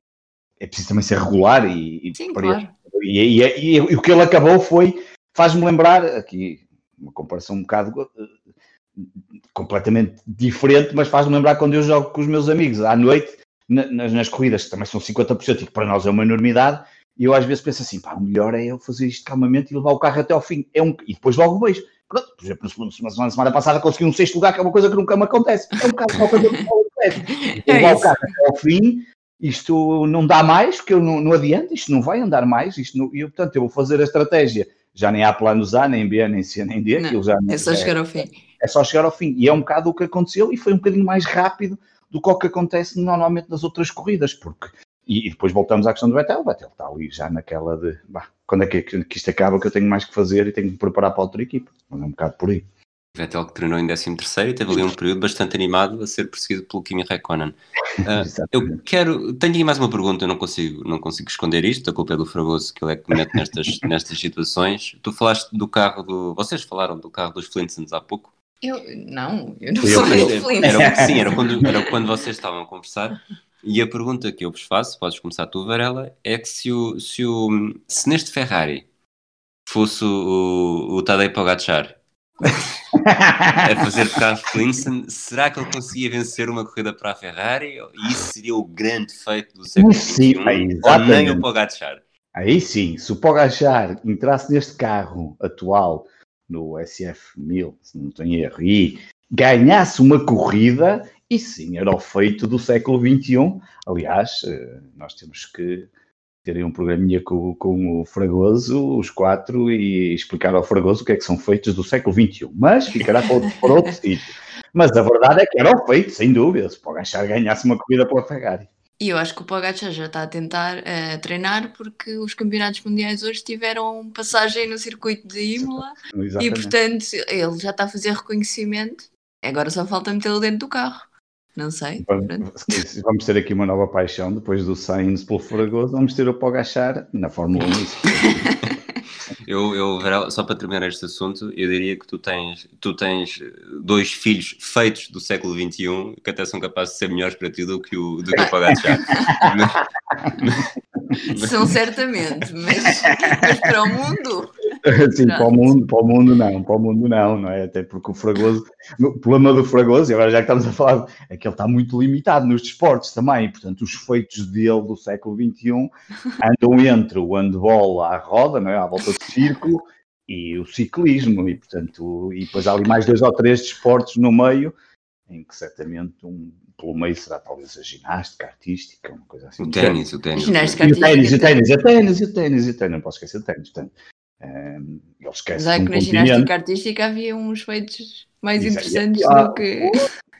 é preciso também ser regular e,
Sim, claro.
e, e, e, e, o que ele acabou foi, faz-me lembrar, aqui uma comparação um bocado completamente diferente, mas faz-me lembrar quando eu jogo com os meus amigos à noite, nas, nas corridas, que também são 50% e que para nós é uma enormidade, e eu às vezes penso assim, pá, o melhor é eu fazer isto calmamente e levar o carro até ao fim. É um, e depois logo vejo. Pronto, por exemplo, na semana passada consegui um sexto lugar, que é uma coisa que nunca me acontece. É um uma coisa que acontece. É levar o carro até ao fim, isto não dá mais, porque eu não, não adianta, isto não vai andar mais, isto não, e portanto eu vou fazer a estratégia. Já nem há planos A, nem B, nem C, nem D.
Não,
já
é só
é,
chegar ao fim.
É só chegar ao fim. E é um bocado o que aconteceu e foi um bocadinho mais rápido do que o que acontece normalmente nas outras corridas, porque e, e, depois voltamos à questão do Vettel. O Vettel está ali já naquela de bah, quando é que, que isto acaba que eu tenho mais que fazer e tenho que me preparar para outra equipa. Mas é um bocado por aí.
Vettel que treinou em 13 e teve ali um período bastante animado a ser perseguido pelo Kimi Raikkonen. Uh, eu quero, tenho aqui mais uma pergunta, eu não consigo, não consigo esconder isto, a culpa é do Fragoso que ele é que mete nestas, nestas situações. Tu falaste do carro do, vocês falaram do carro dos Flintstones há pouco?
Eu, não, eu não falei dos
Flintstones. sim, era quando, era quando vocês estavam a conversar e a pergunta que eu vos faço, podes começar tu, Varela, é que se, o, se, o, se neste Ferrari fosse o, o Tadej Pogacar a fazer carro Flintstone, será que ele conseguia vencer uma corrida para a Ferrari? E isso seria o grande feito do século XXI? Ou nem o Pogacar?
Aí sim, se o Pogacar entrasse neste carro atual, no SF1000, se não tenho erro, e ganhasse uma corrida, e sim, era o feito do século XXI. Aliás, eh, nós temos que ter um programinha com, com o Fragoso, os quatro, e explicar ao Fragoso o que é que são feitos do século XXI. Mas ficará para outro, para outro sítio. Mas a verdade é que era o feito, sem dúvida. Se o Pogacar ganhasse uma corrida pela Ferrari.
E eu acho que o Pogacar já está a tentar uh, treinar porque os campeonatos mundiais hoje tiveram passagem no circuito de Imola Exatamente. e portanto ele já está a fazer reconhecimento. Agora só falta metê-lo dentro do carro. Não sei.
Vamos ter aqui uma nova paixão depois do Sainz pelo Fragoso. Vamos ter o Pogachar na Fórmula 1.
eu, eu, só para terminar este assunto, eu diria que tu tens, tu tens dois filhos feitos do século XXI que até são capazes de ser melhores para ti do que o, do que o Pogachar.
São certamente, mas, mas para o mundo
Sim, para o, mundo, para o mundo não, para o mundo não, não é? Até porque o Fragoso, o problema do Fragoso, e agora já que estamos a falar, é que ele está muito limitado nos desportos também, e, portanto os feitos dele do século XXI andam entre o handball à roda, não é? à volta do círculo, e o ciclismo, e portanto, e depois há ali mais dois ou três desportos no meio, em que certamente um, pelo meio será talvez a ginástica artística, uma coisa assim.
O ténis, o ténis.
Ginástica
o ténis, o ténis, o ténis, o ténis, o ténis, não posso esquecer o ténis. Portanto, um,
Mas é que na ginástica artística havia uns feitos mais interessantes é, do que.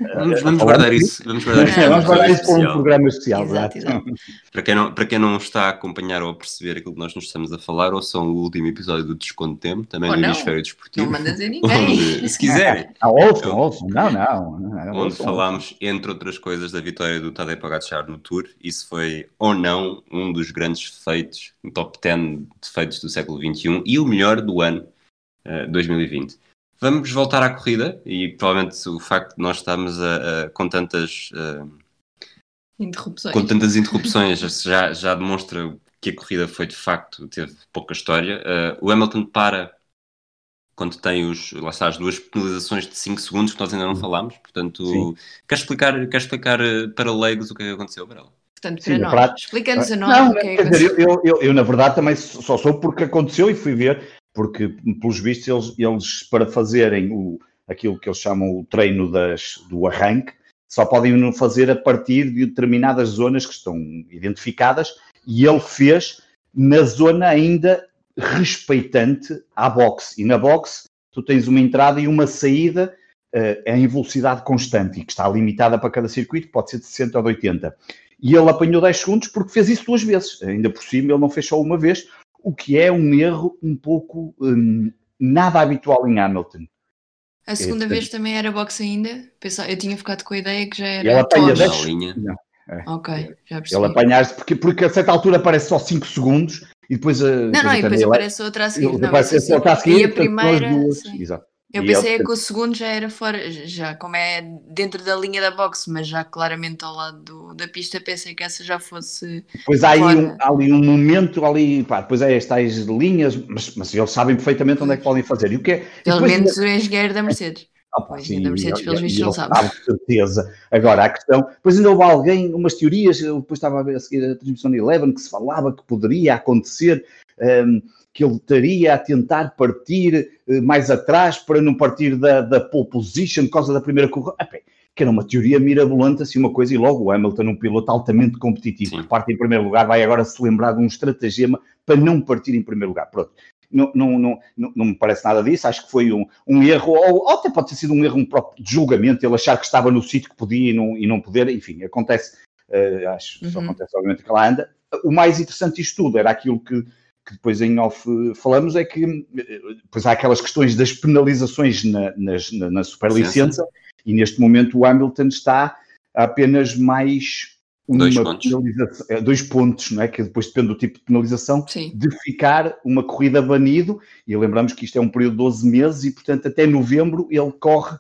Vamos, vamos guardar isso. Vamos guardar isso,
vamos guardar isso para um programa especial.
Exato, exato.
Para, quem não, para quem não está a acompanhar ou a perceber aquilo que nós nos estamos a falar, ou são o último episódio do Desconto Tempo, também ou no Hemisfério Desportivo.
Não mandas a ninguém.
Onde, se quiserem.
Ah, ouçam, ouçam. Não, não. não
onde falámos, entre outras coisas, da vitória do Tadej Pogacar no Tour. Isso foi, ou não, um dos grandes feitos, no top 10 de feitos do século XXI e o melhor do ano uh, 2020. Vamos voltar à corrida e provavelmente o facto de nós estarmos a, a, com tantas uh,
interrupções,
com tantas interrupções já, já demonstra que a corrida foi de facto, teve pouca história. Uh, o Hamilton para quando tem os, lá está, as duas penalizações de 5 segundos que nós ainda não uhum. falámos. Portanto, quer explicar, quer explicar eh, para leigos o que é que aconteceu, Varela?
Portanto, para Sim, nós, explica-nos a nós não, o que é que.
Dizer, eu, eu, eu, na verdade, também só soube porque aconteceu e fui ver porque, pelos vistos, eles, eles para fazerem o, aquilo que eles chamam o treino das, do arranque, só podem fazer a partir de determinadas zonas que estão identificadas, e ele fez na zona ainda respeitante à boxe. E na boxe tu tens uma entrada e uma saída uh, em velocidade constante e que está limitada para cada circuito, pode ser de 60 ou de 80. e ele apanhou 10 segundos porque fez isso duas vezes. Ainda por cima, ele não fez só uma vez, o que é um erro um pouco hum, nada habitual em Hamilton.
A segunda vez também era boxe ainda? Eu tinha ficado com a ideia que já era.
Ele apanha 10
linha.
Não,
é, ok, já percebi.
Ele apanhaste, porque, porque a certa altura aparece só 5 segundos e depois.
Não, não, e depois aparece outra a seguir. Não,
aparece outra a seguir
e a primeira.
Exato.
Eu pensei que o segundo já era fora, já como é dentro da linha da boxe, mas já claramente ao lado do, da pista, pensei que essa já fosse.
Pois há, um, há ali um momento ali, pá, depois é estas linhas, mas, mas eles sabem perfeitamente onde é que podem fazer. E o que é,
Pelo menos ainda... o engenheiro da Mercedes. Ah, pá, sim, da Mercedes, pelos vistos, ele sabe.
Certeza. Agora, a questão. Depois ainda houve alguém, umas teorias, eu depois estava a ver a seguir a transmissão de Eleven, que se falava que poderia acontecer. Um, que ele estaria a tentar partir uh, mais atrás para não partir da, da pole position por causa da primeira corrida. Ah, que era uma teoria mirabolante, assim, uma coisa, e logo o Hamilton, um piloto altamente competitivo, Sim. que parte em primeiro lugar, vai agora se lembrar de um estratagema para não partir em primeiro lugar. Pronto. Não, não, não, não, me parece nada disso, acho que foi um, um erro, ou, ou, até pode ter sido um erro um próprio de julgamento, ele achar que estava no sítio que podia e não, e não poder, enfim, acontece, uh, acho, uhum. só acontece obviamente que lá anda. O mais interessante disto tudo era aquilo que, que depois em off falamos, é que depois há aquelas questões das penalizações na, nas, na, na superlicença, e neste momento o Hamilton está a apenas mais
dois pontos.
É, dois pontos, não é? Que depois depende do tipo de penalização,
Sim.
de ficar uma corrida banido, e lembramos que isto é um período de 12 meses, e portanto até novembro ele corre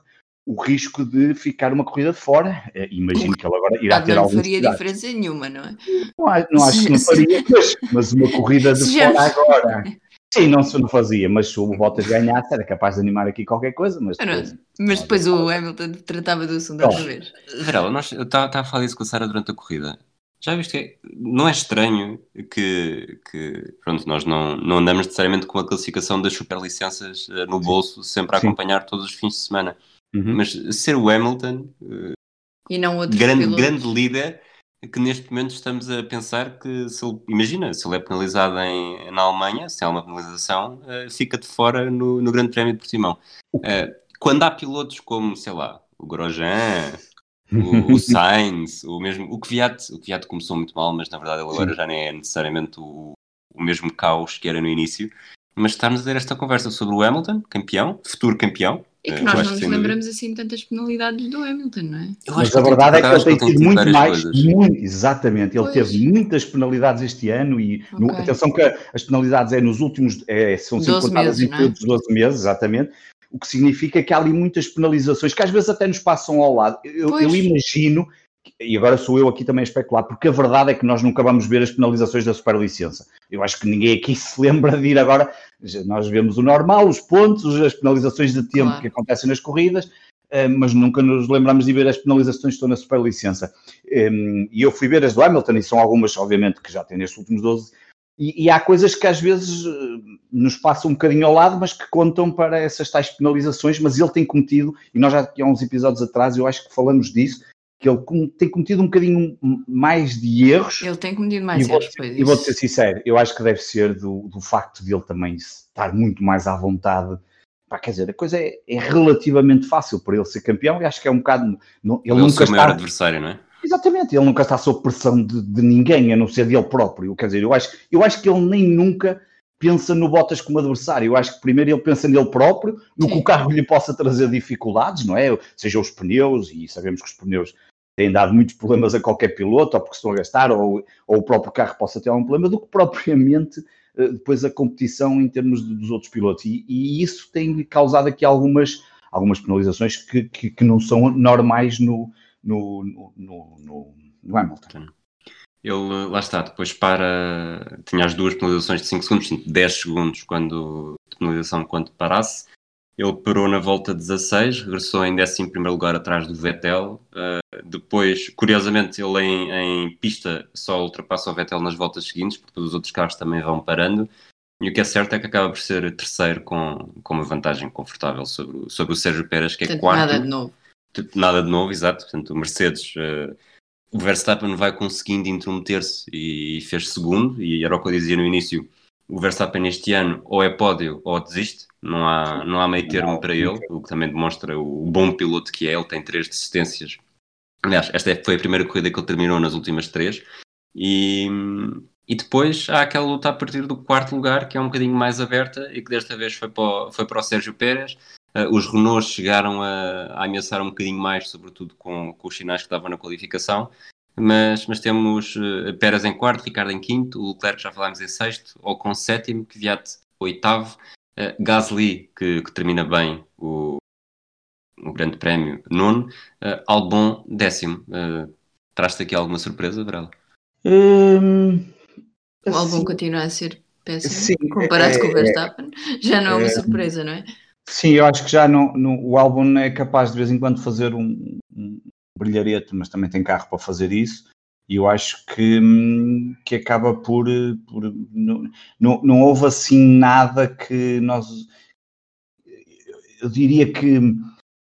o risco de ficar uma corrida de fora. Eh, imagino que ele agora irá ter algum.
Não faria diferença nenhuma, não é?
Não, não acho que não faria, mas, mas uma corrida de fora agora. Sim, não se não fazia, mas se o Bottas ganhasse era capaz de animar aqui qualquer coisa, mas depois,
mas depois o Hamilton tratava do assunto outra vez.
Verela, nós, eu estava a falar isso com a Sara durante a corrida. Já viste que é, não é estranho que, que pronto, nós não, não andamos necessariamente com a classificação das superlicenças uh, no bolso, sempre a acompanhar todos os fins de semana. Uhum. Mas ser o Hamilton,
e não outro
grande, grande líder, que neste momento estamos a pensar que, se ele, imagina, se ele é penalizado em, na Alemanha, se há uma penalização, uh, fica de fora no, no Grande Prémio de Portimão. Uh, quando há pilotos como, sei lá, o Grosjean, o, o Sainz, o mesmo, o Kvyat, o Kvyat começou muito mal, mas na verdade ele agora Sim. já nem é necessariamente o, o mesmo caos que era no início. Mas estamos a ter esta conversa sobre o Hamilton, campeão, futuro campeão,
e que nós não nos lembramos assim de tantas penalidades do Hamilton, não é?
Mas a verdade é que ele tem tido muito mais, muito, exatamente, ele pois. teve muitas penalidades este ano e okay. no, atenção que as penalidades é nos últimos, é, são sempre contadas em é? todos os 12 meses, exatamente, o que significa que há ali muitas penalizações que às vezes até nos passam ao lado. Eu, eu imagino e agora sou eu aqui também a especular, porque a verdade é que nós nunca vamos ver as penalizações da superlicença. Eu acho que ninguém aqui se lembra de ir agora. Nós vemos o normal, os pontos, as penalizações de tempo claro. que acontecem nas corridas, eh, mas nunca nos lembramos de ver as penalizações que estão na superlicença. Ehm, e eu fui ver as do Hamilton, e são algumas, obviamente, que já tem nestes últimos 12. E, e há coisas que às vezes eh, nos passam um bocadinho ao lado, mas que contam para essas tais penalizações. Mas ele tem cometido, e nós já há uns episódios atrás, eu acho que falamos disso que ele tem cometido um bocadinho mais de erros.
Ele tem cometido mais
e
erros,
vou, E vou-te ser sincero, eu acho que deve ser do, do facto de ele também estar muito mais à vontade. Pá, quer dizer, a coisa é, é, relativamente fácil para ele ser campeão e acho que é um bocado. Não,
ele, ele nunca é o maior está, adversário, não é?
Exatamente, ele nunca está sob pressão de, de, ninguém, a não ser dele próprio. Quer dizer, eu acho, eu acho que ele nem nunca pensa no Bottas como adversário. Eu acho que primeiro ele pensa nele próprio, no Sim. que o carro lhe possa trazer dificuldades, não é? Seja os pneus, e sabemos que os pneus têm dado muitos problemas a qualquer piloto, ou porque estão a gastar, ou, ou o próprio carro possa ter algum problema, do que propriamente eh, depois a competição em termos dos outros pilotos. E, e, isso tem causado aqui algumas, algumas penalizações que, que, que não são normais no, no, no, no, no Hamilton.
Ele, lá está, depois para. Tinha as duas penalizações de 5 segundos, 10 segundos quando penalização quando parasse. Ele parou na volta 16, regressou em 11 lugar atrás do Vettel. Uh, depois, curiosamente, ele em, em, pista só ultrapassa o Vettel nas voltas seguintes, porque os outros carros também vão parando. E o que é certo é que acaba por ser terceiro com, com uma vantagem confortável sobre, o, sobre o Sérgio Pérez, que é Portanto, quarto.
Nada de novo.
Nada de novo, exato. Portanto, o Mercedes, uh, o Verstappen vai conseguindo intrometer-se e, e fez segundo. E era o que eu dizia no início o Verstappen este ano ou é pódio ou desiste, não há, não há meio termo para ele, o que também demonstra o bom piloto que é, ele tem três desistências Aliás, esta foi a primeira corrida que ele terminou nas últimas três. E, e depois há aquela luta a partir do quarto lugar, que é um bocadinho mais aberta e que desta vez foi para o, foi para o Sérgio Pérez. Uh, os Renault chegaram a, a, ameaçar um bocadinho mais, sobretudo com, com os sinais que estavam na qualificação. Mas, mas temos uh, Pérez em quarto, Ricardo em quinto, o Leclerc já falámos em sexto, Ocon sétimo, Kvyat oitavo, uh, Gasly, que, que termina bem o, o Grande Prémio, nono, uh, Albon décimo. Uh, Traz-te aqui alguma surpresa, Varela?
Hum, o Albon continua a ser péssimo sim, comparado é, com o Verstappen. Já não é uma é, surpresa, não é?
Sim, eu acho que já não, no, o Albon é capaz de vez em quando fazer um, um brilharete, mas também tem carro para fazer isso. E eu acho que, que acaba por. por não, não, não houve assim nada que nós. Eu diria que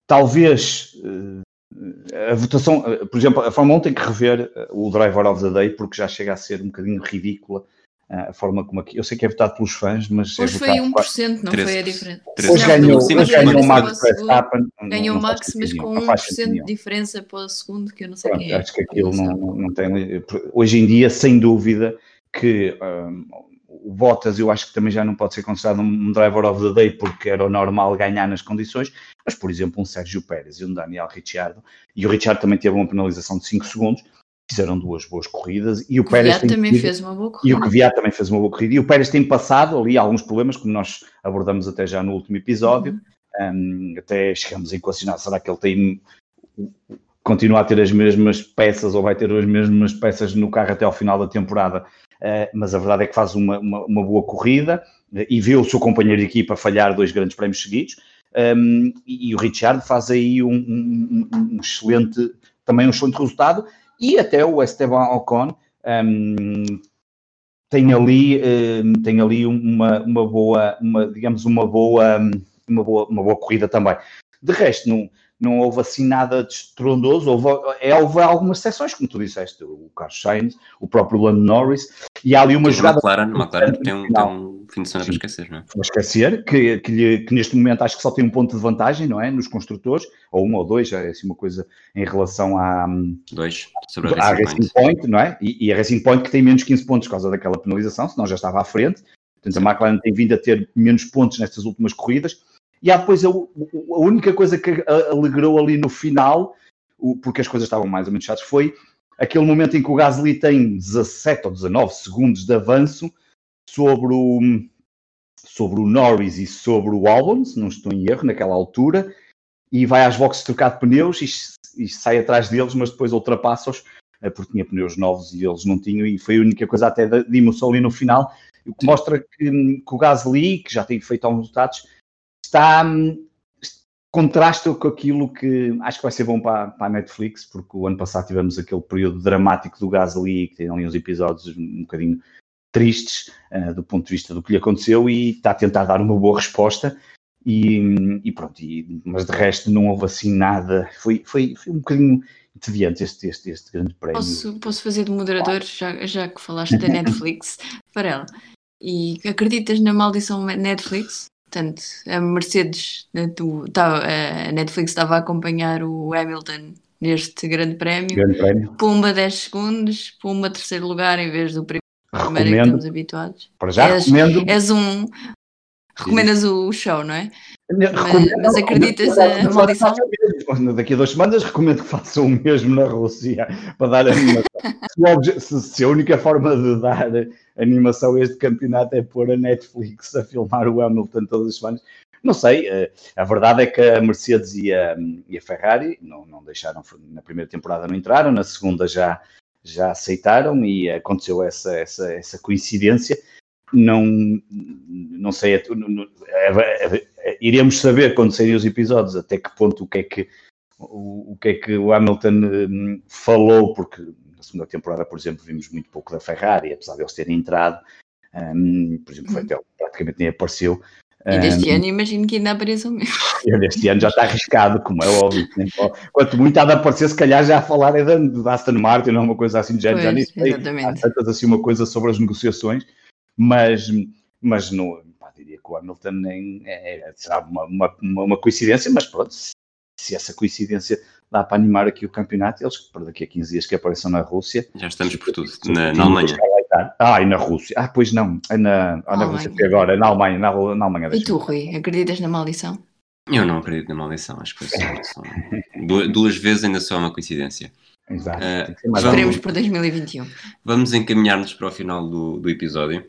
talvez eh, a votação, eh, por exemplo, a Fórmula 1 tem que rever eh, o Driver of the Day porque já chega a ser um bocadinho ridícula a forma como aqui. Eu sei que é votado pelos fãs, mas.
Hoje
é
foi 1%, não 13, foi a diferença.
Hoje ganhou, hoje ganhou o Max
Verstappen. Ganhou o Max, mas com 1% de diferença para o segundo, que eu não sei Pronto, quem é.
Acho que aquilo não, não tem. Hoje em dia, sem dúvida, que um, o Bottas eu acho que também já não pode ser considerado um driver of the day porque era o normal ganhar nas condições, mas por exemplo um Sérgio Pérez e um Daniel Ricciardo, e o Ricciardo também teve uma penalização de 5 segundos, fizeram duas boas corridas e o, Pérez
tem também fez uma boa corrida.
E o Kvyat também fez uma boa corrida e o Pérez tem passado ali alguns problemas, como nós abordamos até já no último episódio, uhum. um, até chegamos a equacionar, será que ele tem continua a ter as mesmas peças ou vai ter as mesmas peças no carro até ao final da temporada, uh, mas a verdade é que faz uma, uma, uma boa corrida uh, e vê o seu companheiro de equipa falhar dois grandes prémios seguidos. Um, e, e, o Richard faz aí um, um, um, excelente, também um excelente resultado e até o Esteban Ocon um, tem ali, um, tem ali uma, uma boa, uma, digamos, uma boa, uma boa, uma boa corrida também. De resto, não, não houve assim nada de estrondoso, houve, é, houve algumas exceções, como tu disseste, o Carlos Sainz, o próprio Lando Norris, e há ali uma jogada...
McLaren, McLaren tem um, tem um fim de semana para esquecer, não é? Para
esquecer, que, que, que, neste momento acho que só tem um ponto de vantagem, não é, nos construtores, ou um ou dois, é assim uma coisa em relação à...
Dois, sobre a Racing, Racing
Point. Point. não é? E, e a Racing Point que tem menos 15 pontos por causa daquela penalização, senão já estava à frente, portanto a McLaren tem vindo a ter menos pontos nestas últimas corridas, e há depois a, a única coisa que alegrou ali no final, porque as coisas estavam mais ou menos chatas, foi aquele momento em que o Gasly tem 17 ou 19 segundos de avanço sobre o, sobre o Norris e sobre o Albon, se não estou em erro, naquela altura, e vai às boxes trocar de pneus e, e sai atrás deles, mas depois ultrapassa-os, eh, porque tinha pneus novos e eles não tinham, e foi a única coisa até de emoção ali no final, o que mostra que, que o Gasly, que já tem feito alguns resultados, está contrasta com aquilo que acho que vai ser bom para, para, a Netflix, porque o ano passado tivemos aquele período dramático do Gasly, que tem ali uns episódios um bocadinho tristes uh, do ponto de vista do que lhe aconteceu e está a tentar dar uma boa resposta. E, e pronto, e, mas de resto não houve assim nada, foi, foi, foi um bocadinho entediante este, este, este grande prémio.
Posso, posso fazer de moderador, já, já que falaste da Netflix, para ela. E acreditas na maldição Netflix? Portanto, a Mercedes, né, a Netflix estava a acompanhar o Hamilton neste grande prémio.
Grande prémio.
Pumba 10 segundos, pumba terceiro lugar em vez do primeiro recomendo, que estamos habituados.
Para já és, recomendo.
És um. Recomendas o show, não é? Mas, mas acreditas a maldição?
Daqui a duas semanas recomendo que façam o mesmo na Rússia para dar animação. se, se a única forma de dar animação a este campeonato é pôr a Netflix a filmar o Hamilton todas as semanas. Não sei, eh, a verdade é que a Mercedes e a, e a Ferrari não, não deixaram, na primeira temporada não entraram, na segunda já, já aceitaram e aconteceu essa, essa, essa coincidência. Não, não sei, é, é, é, iremos saber quando saírem os episódios até que ponto o que é que o, o que é que o Hamilton hum, falou, porque na segunda temporada, por exemplo, vimos muito pouco da Ferrari, apesar de eles terem entrado. Um, por exemplo, Vettel uhum. praticamente nem apareceu.
E deste um, ano imagino que ainda apareçam mesmo.
E deste ano já está arriscado, como é óbvio. Quanto muito há de aparecer, se calhar já a falar é da Aston Martin ou uma coisa assim de género. Já nem sei. Há tantas assim uma coisa sobre as negociações, mas, mas não, pá, diria que o Hamilton nem, é, é será uma, uma, uma, coincidência, mas pronto, se essa coincidência dá para animar aqui o campeonato. Eles, para daqui a 15 dias que apareçam na Rússia.
Já estamos por tudo, na, na Alemanha.
Ah, e na Rússia. Ah, pois não, é na, ah, na Rússia, agora, é na Alemanha, na, na Alemanha.
E tu, Rui, acreditas na maldição?
Eu não acredito na maldição, acho que foi só, só duas, duas, vezes ainda só uma coincidência.
Exato.
Uh, Esperemos por 2021.
Vamos encaminhar-nos para o final do, do episódio.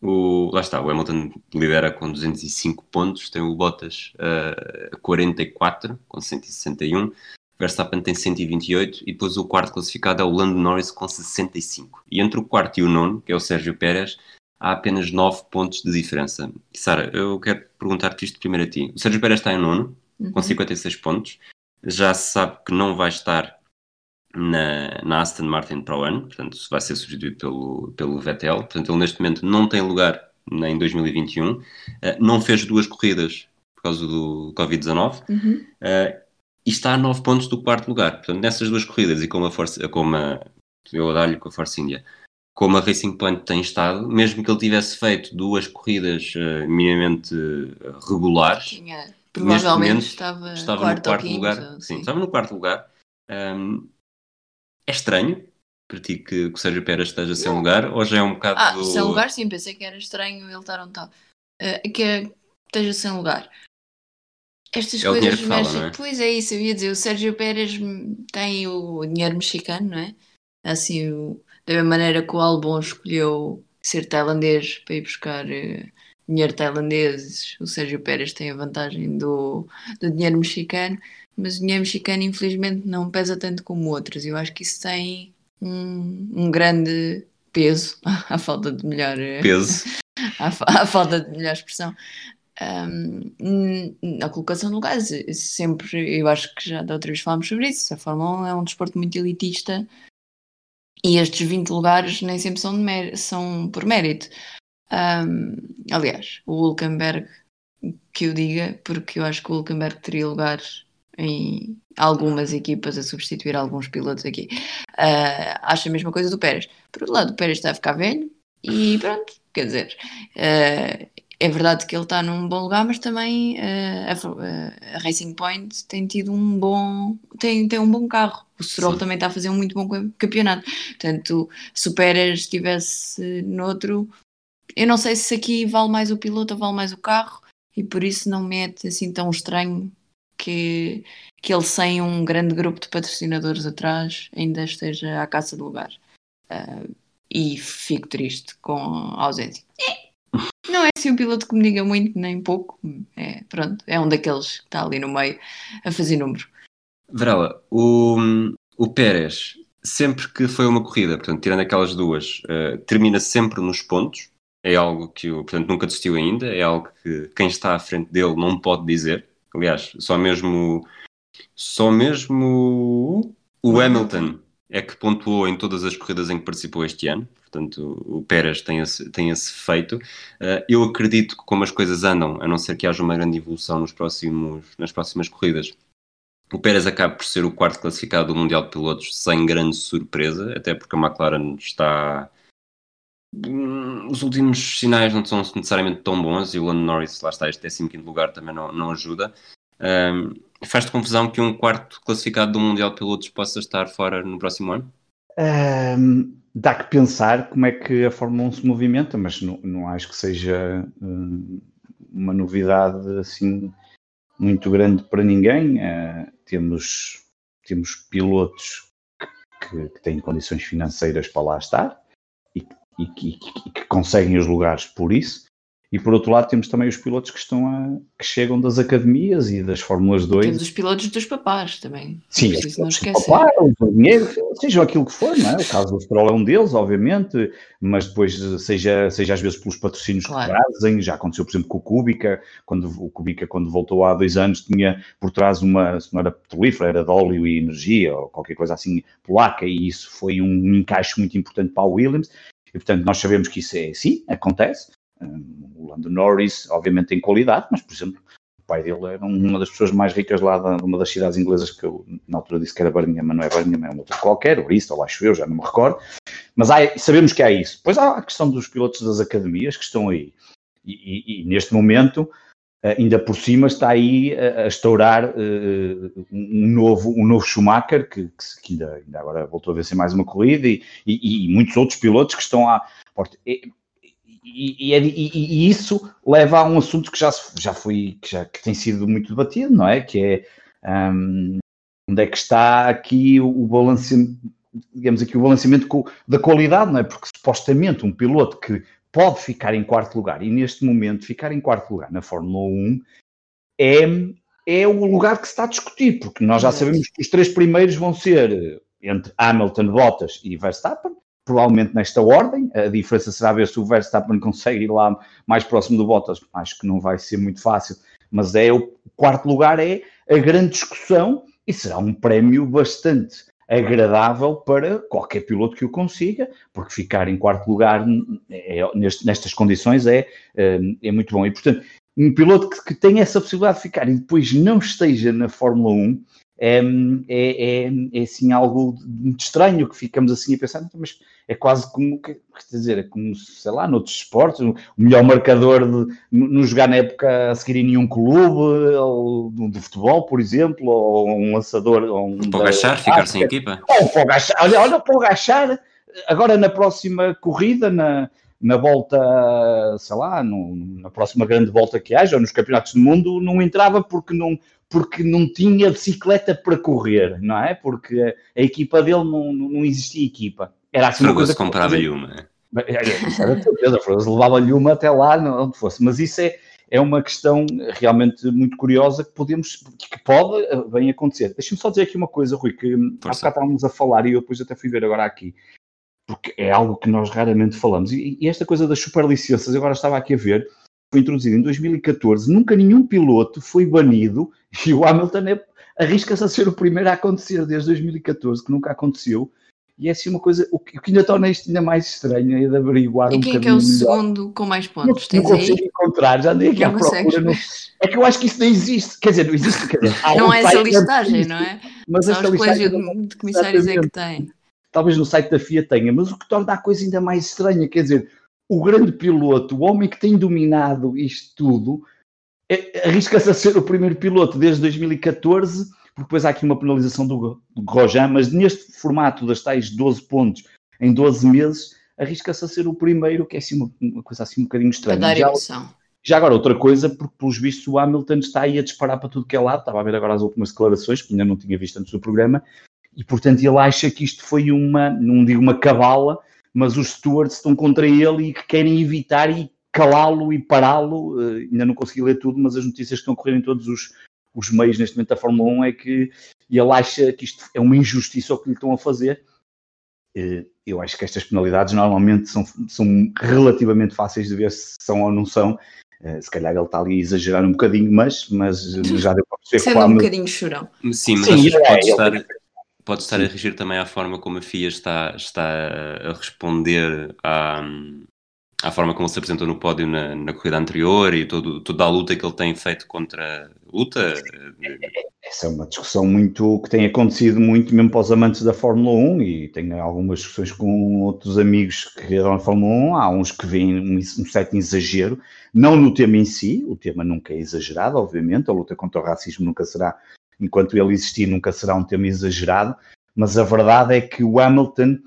O, lá está, o Hamilton lidera com 205 pontos, tem o Bottas uh, a 44 com 161, Verstappen tem 128 e depois o quarto classificado é o Lando Norris com 65. E entre o quarto e o nono, que é o Sérgio Pérez, há apenas 9 pontos de diferença. Sara, eu quero perguntar-te isto primeiro a ti. O Sérgio Pérez está em nono, uhum. com 56 pontos. Já se sabe que não vai estar na, na, Aston Martin para o ano, portanto vai ser substituído pelo, pelo Vettel. Portanto, ele neste momento não tem lugar em 2021. Uh, eh, não fez duas corridas por causa do Covid-19. Uhum. Uh, e está a 9 pontos do quarto lugar. Portanto, nessas duas corridas e com a Força, com a, eu dar-lhe com a Force India, como a Racing Point tem estado, mesmo que ele tivesse feito duas corridas uh, minimamente regulares,
Tinha, provavelmente estava, estava quarto no quarto
lugar. Sim, sim, estava no quarto lugar. Um, é estranho para ti que, que o Sérgio Pérez esteja sem lugar ou já é um bocado.
Ah, do... sem lugar, sim, pensei que era estranho ele estar onde está. Uh, que é, esteja sem lugar. Estas é coisas mexem. É? Pois é isso, eu ia dizer, o Sérgio Pérez tem o dinheiro mexicano, não é? Assim, o... da mesma maneira que o Albon escolheu ser tailandês para ir buscar uh, dinheiro tailandês, o Sérgio Pérez tem a vantagem do, do dinheiro mexicano mas o dinheiro mexicano infelizmente não pesa tanto como outros. Eu acho que isso tem um, um grande peso, à falta de melhor
eh, peso,
à, à falta de melhor expressão. Um, na colocação de lugares, sempre, eu acho que já da outra vez falámos sobre isso. A Fórmula 1 é um desporto muito elitista e estes 20 lugares nem sempre são, são por mérito. Um, aliás, o Hulkenberg que eu diga, porque eu acho que o Hulkenberg teria lugares em algumas equipas a substituir alguns pilotos aqui. Uh, acho a mesma coisa do Pérez. Por outro lado, o Pérez está a ficar velho e pronto, quer dizer, uh, é verdade que ele está num bom lugar, mas também uh, a, a, Racing Point tem tido um bom tem, tem um bom carro. O Stroll Sim. também está a fazer um muito bom campeonato. Portanto, se o Pérez estivesse noutro, eu não sei se aqui vale mais o piloto ou vale mais o carro, e por isso não me é assim tão estranho que, que ele sem um grande grupo de patrocinadores atrás ainda esteja à caça de lugar. Uh, e fico triste com a ausência. Não é assim um piloto que me diga muito nem pouco. É, pronto, é um daqueles que está ali no meio a fazer número.
Varela, o, o Pérez, sempre que foi uma corrida, portanto, tirando aquelas duas, uh, termina sempre nos pontos. É algo que, portanto, nunca desistiu ainda. É algo que quem está à frente dele não pode dizer. Aliás, só mesmo só mesmo o Hamilton é que pontuou em todas as corridas em que participou este ano. Portanto, o Pérez tem esse, tem esse feito. Uh, eu acredito que, como as coisas andam, a não ser que haja uma grande evolução nos próximos, nas próximas corridas, o Pérez acaba por ser o quarto classificado do Mundial de Pilotos sem grande surpresa, até porque a McLaren está Hum, os últimos sinais não são necessariamente tão bons e o Lando Norris, lá está, este 15 lugar também não, não ajuda. Um, Faz-te confusão que um quarto classificado do Mundial de Pilotos possa estar fora no próximo ano?
Um, dá que pensar como é que a Fórmula 1 se movimenta, mas não, não acho que seja um, uma novidade assim muito grande para ninguém. Uh, temos, temos pilotos que, que têm condições financeiras para lá estar e e que, e que, conseguem os lugares por isso. E por outro lado temos também os pilotos que estão a, que chegam das academias e das Fórmulas 2.
Temos os pilotos dos papás também.
Sim, não preciso não esquecer. Papá, o dinheiro, seja aquilo que for, não é? O caso do Stroll é um deles, obviamente, mas depois seja, seja às vezes pelos patrocínios claro. que trazem, já aconteceu, por exemplo, com o Kubica, quando o Kubica, quando voltou há dois anos, tinha por trás uma, se não era petrolífera, era de óleo e energia, ou qualquer coisa assim, polaca, e isso foi um encaixe muito importante para o Williams, e, portanto, nós sabemos que isso é sim, acontece. Um, o Lando Norris, obviamente, tem qualidade, mas, por exemplo, o pai dele era uma das pessoas mais ricas lá de uma das cidades inglesas que eu, na altura, disse que era Birmingham, mas não é Birmingham, é um outro qualquer, Bristol, acho eu, já não me recordo. Mas há, sabemos que há isso. Depois há a questão dos pilotos das academias que estão aí. E, e, e neste momento, ainda por cima está aí a, a estourar uh, um, novo, um novo Schumacher, que, que ainda, ainda, agora voltou a vencer mais uma corrida, e, e, muitos outros pilotos que estão à porta. E, e, isso leva a um assunto que já, já foi, que, já, que tem sido muito debatido, não é? Que é um, onde é que está aqui o, o balanceamento, digamos aqui, o balanceamento da qualidade, não é? Porque supostamente um piloto que pode ficar em quarto lugar, e neste momento ficar em quarto lugar na Fórmula 1 é, é o lugar que se está a discutir, porque nós já sabemos que os três primeiros vão ser entre Hamilton, Bottas e Verstappen, provavelmente nesta ordem. A diferença será ver se o Verstappen consegue ir lá mais próximo do Bottas. Acho que não vai ser muito fácil, mas é o quarto lugar é a grande discussão e será um prémio bastante agradável para qualquer piloto que o consiga, porque ficar em quarto lugar é, nestas condições é, é, é muito bom. E, portanto, um piloto que, que tem essa possibilidade de ficar e depois não esteja na Fórmula 1 é, é, é, é assim algo muito estranho que ficamos assim a pensar, então, mas é quase como, quer dizer, é como, sei lá, noutros esportes, o melhor marcador de não jogar na época a seguir em nenhum clube, ou de futebol, por exemplo, ou um lançador. Ou um
para agachar, ficar sem equipa.
Ou olha, olha, para agachar, agora na próxima corrida, na, na volta, sei lá, no, na próxima grande volta que haja, ou nos campeonatos do mundo, não entrava porque não, porque não tinha bicicleta para correr, não é? Porque a, a equipa dele não, não existia equipa.
Era assim que comprava-lhe uma.
É, é, era certeza, levava-lhe uma até lá, onde fosse. Mas isso é, é uma questão realmente muito curiosa que podemos, que pode eh, bem acontecer. Deixa-me só dizer aqui uma coisa, Rui, que hum, há bocado estávamos a falar e eu depois até fui ver agora aqui, porque é algo que nós raramente falamos. E, e esta coisa das superlicenças, agora estava aqui a ver, foi introduzido em 2014, nunca nenhum piloto foi banido e o Hamilton é, arrisca-se a ser o primeiro a acontecer desde 2014, que nunca aconteceu. E é assim uma coisa, o que, o que ainda torna isto ainda mais estranho é de averiguar
e um quem é que é o melhor. segundo com mais pontos?
Não, não consigo aí? encontrar, já andei aqui não à procura. Não, é que eu acho que isso não existe, quer dizer, não existe. Quer dizer,
não é essa listagem, não é? Mas Só os colégios de, de comissários é que tem.
Talvez no site da FIA tenha, mas o que torna a coisa ainda mais estranha, quer dizer, o grande piloto, o homem que tem dominado isto tudo, é, arrisca-se a ser o primeiro piloto desde 2014 porque depois há aqui uma penalização do, do Grosjean, mas neste formato das tais 12 pontos em 12 meses, arrisca-se a ser o primeiro, que é assim uma, uma coisa assim um bocadinho estranha.
Para dar emoção.
Já agora, outra coisa, porque pelos vistos o Hamilton está aí a disparar para tudo que é lado, estava a ver agora as últimas declarações, que ainda não tinha visto antes do programa, e portanto ele acha que isto foi uma, não digo uma cabala, mas os stewards estão contra ele e que querem evitar e calá-lo e pará-lo. Uh, ainda não consegui ler tudo, mas as notícias que estão a correr em todos os, os meios neste momento da Fórmula 1 é que ele acha que isto é uma injustiça o que lhe estão a fazer. Eh, eu acho que estas penalidades normalmente são, são relativamente fáceis de ver se são ou não são. Eh, se calhar ele está ali a exagerar um bocadinho, mas, mas já deu para
perceber Sendo um bocadinho chorão.
Sim, mas Sim, é, pode, estar, pode estar a regir também à forma como a FIA está, está a responder à, à forma como ele se apresentou no pódio na, na corrida anterior e todo, toda a luta que ele tem feito contra luta.
Essa é uma discussão muito que tem acontecido muito mesmo para os amantes da Fórmula 1 e tenho algumas discussões com outros amigos que correram na Fórmula 1. Há uns que veem um, um certo exagero, não no tema em si, o tema nunca é exagerado, obviamente, a luta contra o racismo nunca será, enquanto ele existir, nunca será um tema exagerado, mas a verdade é que o Hamilton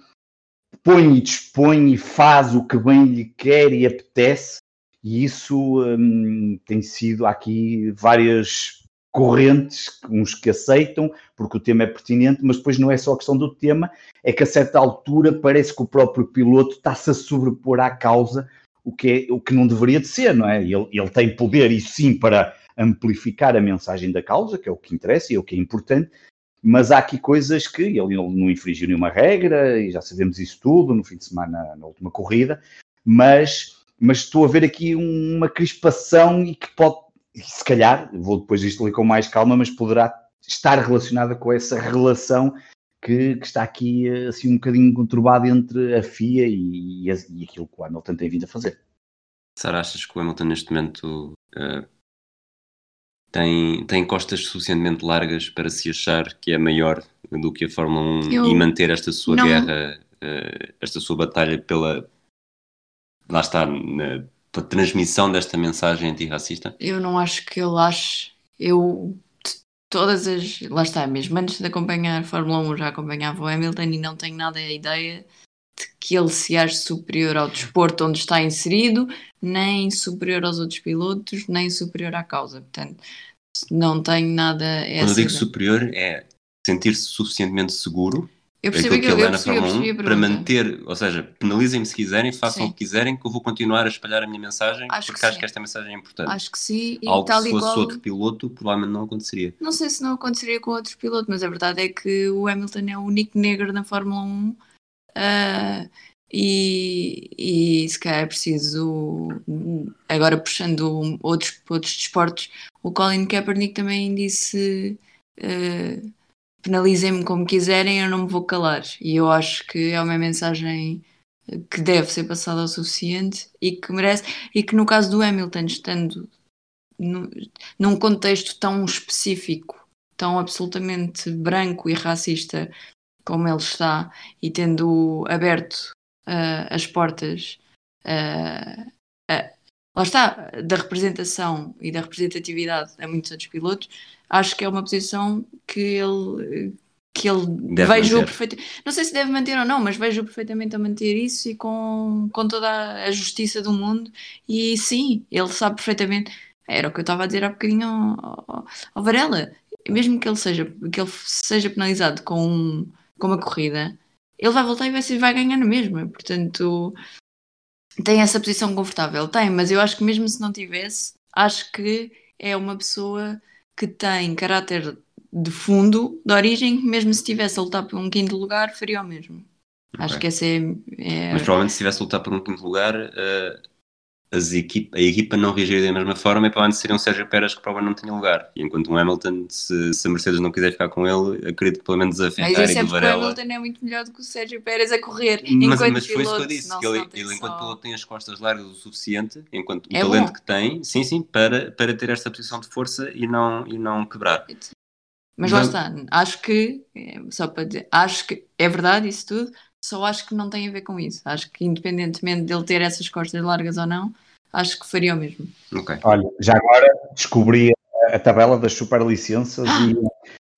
põe e dispõe e faz o que bem lhe quer e apetece, e isso hum, tem sido aqui várias correntes, uns que aceitam porque o tema é pertinente, mas depois não é só a questão do tema, é que a certa altura parece que o próprio piloto está-se a sobrepor à causa, o que, é, o que não deveria de ser, não é? Ele, ele tem poder, e sim, para amplificar a mensagem da causa, que é o que interessa e é o que é importante, mas há aqui coisas que ele não infringiu nenhuma regra, e já sabemos isso tudo no fim de semana, na última corrida, mas, mas estou a ver aqui uma crispação e que pode, se calhar, vou depois disto ler com mais calma, mas poderá estar relacionada com essa relação que, que, está aqui assim um bocadinho conturbada entre a FIA e, e, aquilo que o Hamilton tem vindo a fazer.
Sara, achas que o Hamilton neste momento uh, tem, tem costas suficientemente largas para se achar que é maior do que a Fórmula 1 Eu e manter esta sua não... guerra, uh, esta sua batalha pela. Lá está, na, transmissão desta mensagem antirracista?
Eu não acho que ele ache. Eu, todas as. Lá está, mesmo antes de acompanhar a Fórmula 1, já acompanhava o Hamilton e não tenho nada a ideia de que ele se ache superior ao desporto onde está inserido, nem superior aos outros pilotos, nem superior à causa. Portanto, não tenho nada.
Quando eu digo superior, é sentir-se suficientemente seguro
eu percebi que, que ele é na Fórmula 1
para manter, ou seja, penalizem-me se quiserem, façam sim. o que quiserem, que eu vou continuar a espalhar a minha mensagem, acho porque que acho que esta mensagem é importante.
Acho que sim.
E Algo tal se fosse igual... outro piloto, provavelmente não aconteceria.
Não sei se não aconteceria com outros pilotos, mas a verdade é que o Hamilton é o único negro na Fórmula 1 uh, e, e se calhar é preciso, agora puxando outros, outros desportos, o Colin Kaepernick também disse. Uh, penalizem-me como quiserem, eu não me vou calar. E eu acho que é uma mensagem que deve ser passada o suficiente e que merece, e que no caso do Hamilton, estando no, num contexto tão específico, tão absolutamente branco e racista como ele está, e tendo aberto uh, as portas uh, uh, lá está, da representação e da representatividade a muitos outros pilotos, acho que é uma posição que ele que ele deve vejo perfeitamente, não sei se deve manter ou não, mas vejo perfeitamente a manter isso e com, com toda a justiça do mundo. E sim, ele sabe perfeitamente era o que eu estava a dizer há bocadinho ao, ao, ao Varela mesmo que ele seja que ele seja penalizado com, com uma corrida ele vai voltar e vai, vai ganhar na mesma portanto tem essa posição confortável, tem, mas eu acho que mesmo se não tivesse, acho que é uma pessoa que tem caráter de fundo, de origem, mesmo se estivesse a lutar por um quinto lugar, faria o mesmo. Okay. Acho que essa é, é,
Mas provavelmente se estivesse a lutar por um quinto lugar, uh, as equipa, a equipa não reagiria da mesma forma e provavelmente seria um Sérgio Pérez que provavelmente não tinha lugar. E enquanto um Hamilton, se, se a Mercedes não quiser ficar com ele, acredito que pelo menos a Ferrari
mas
e do Varela...
o Hamilton é muito melhor do que o Sérgio Pérez a correr
mas,
enquanto
mas
foi
isso
que
eu disse,
que
ele, ele enquanto piloto tem as costas largas o suficiente, enquanto o é talento bom. que tem, sim, sim, para, para ter esta posição de força e não, e não quebrar.
Mas lá está, acho que, é, só para dizer, acho que é verdade isso tudo, só acho que não tem a ver com isso. Acho que independentemente dele ter essas costas largas ou não, acho que faria o mesmo.
Okay.
Olha, já agora descobri a tabela das superlicenças ah!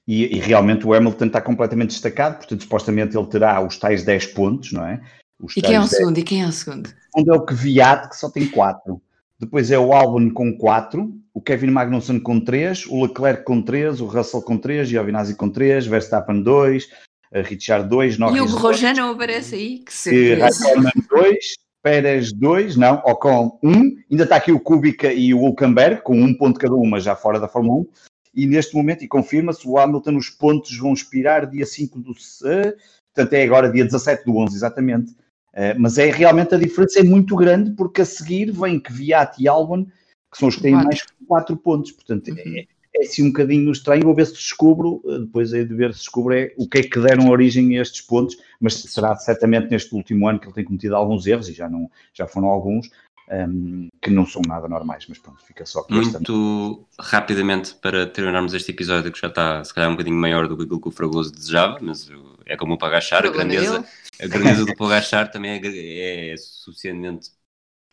e, e, e, realmente o Hamilton está completamente destacado, portanto, supostamente ele terá os tais 10 pontos, não é? Os
e quem é o 10... segundo? E quem é o segundo? O
segundo é o Kvyat, que só tem 4. Depois é o Albon com 4, o Kevin Magnussen com 3, o Leclerc com 3, o Russell com 3, Giovinazzi com 3, Verstappen 2, Richard 2, Norris
E o Grosjean não aparece aí? Que surpresa!
2, Pérez 2, não, Ocon 1, um, ainda está aqui o Kubica e o Hulkenberg, com um ponto cada um, mas já fora da Fórmula 1, e neste momento, e confirma-se, o Hamilton, os pontos vão expirar dia 5 do... portanto é agora dia 17 do 11, exatamente. Uh, mas é realmente a diferença é muito grande, porque a seguir vem Kvyat e Albon, que são os que têm mais 4 pontos, portanto uhum. é, é assim um bocadinho estranho. Vou ver se descubro, eh, depois aí de ver se descubro é, o que é que deram origem a estes pontos, mas será certamente neste último ano que ele tem cometido alguns erros, e já, não, já foram alguns, um, ehm, que não são nada normais, mas pronto, fica só aqui.
Muito rapidamente para terminarmos este episódio, que já está se calhar um bocadinho maior do que aquilo que o Fragoso desejava, mas é como o Pagachar, a grandeza, a grandeza do Pagachar também é, é, suficientemente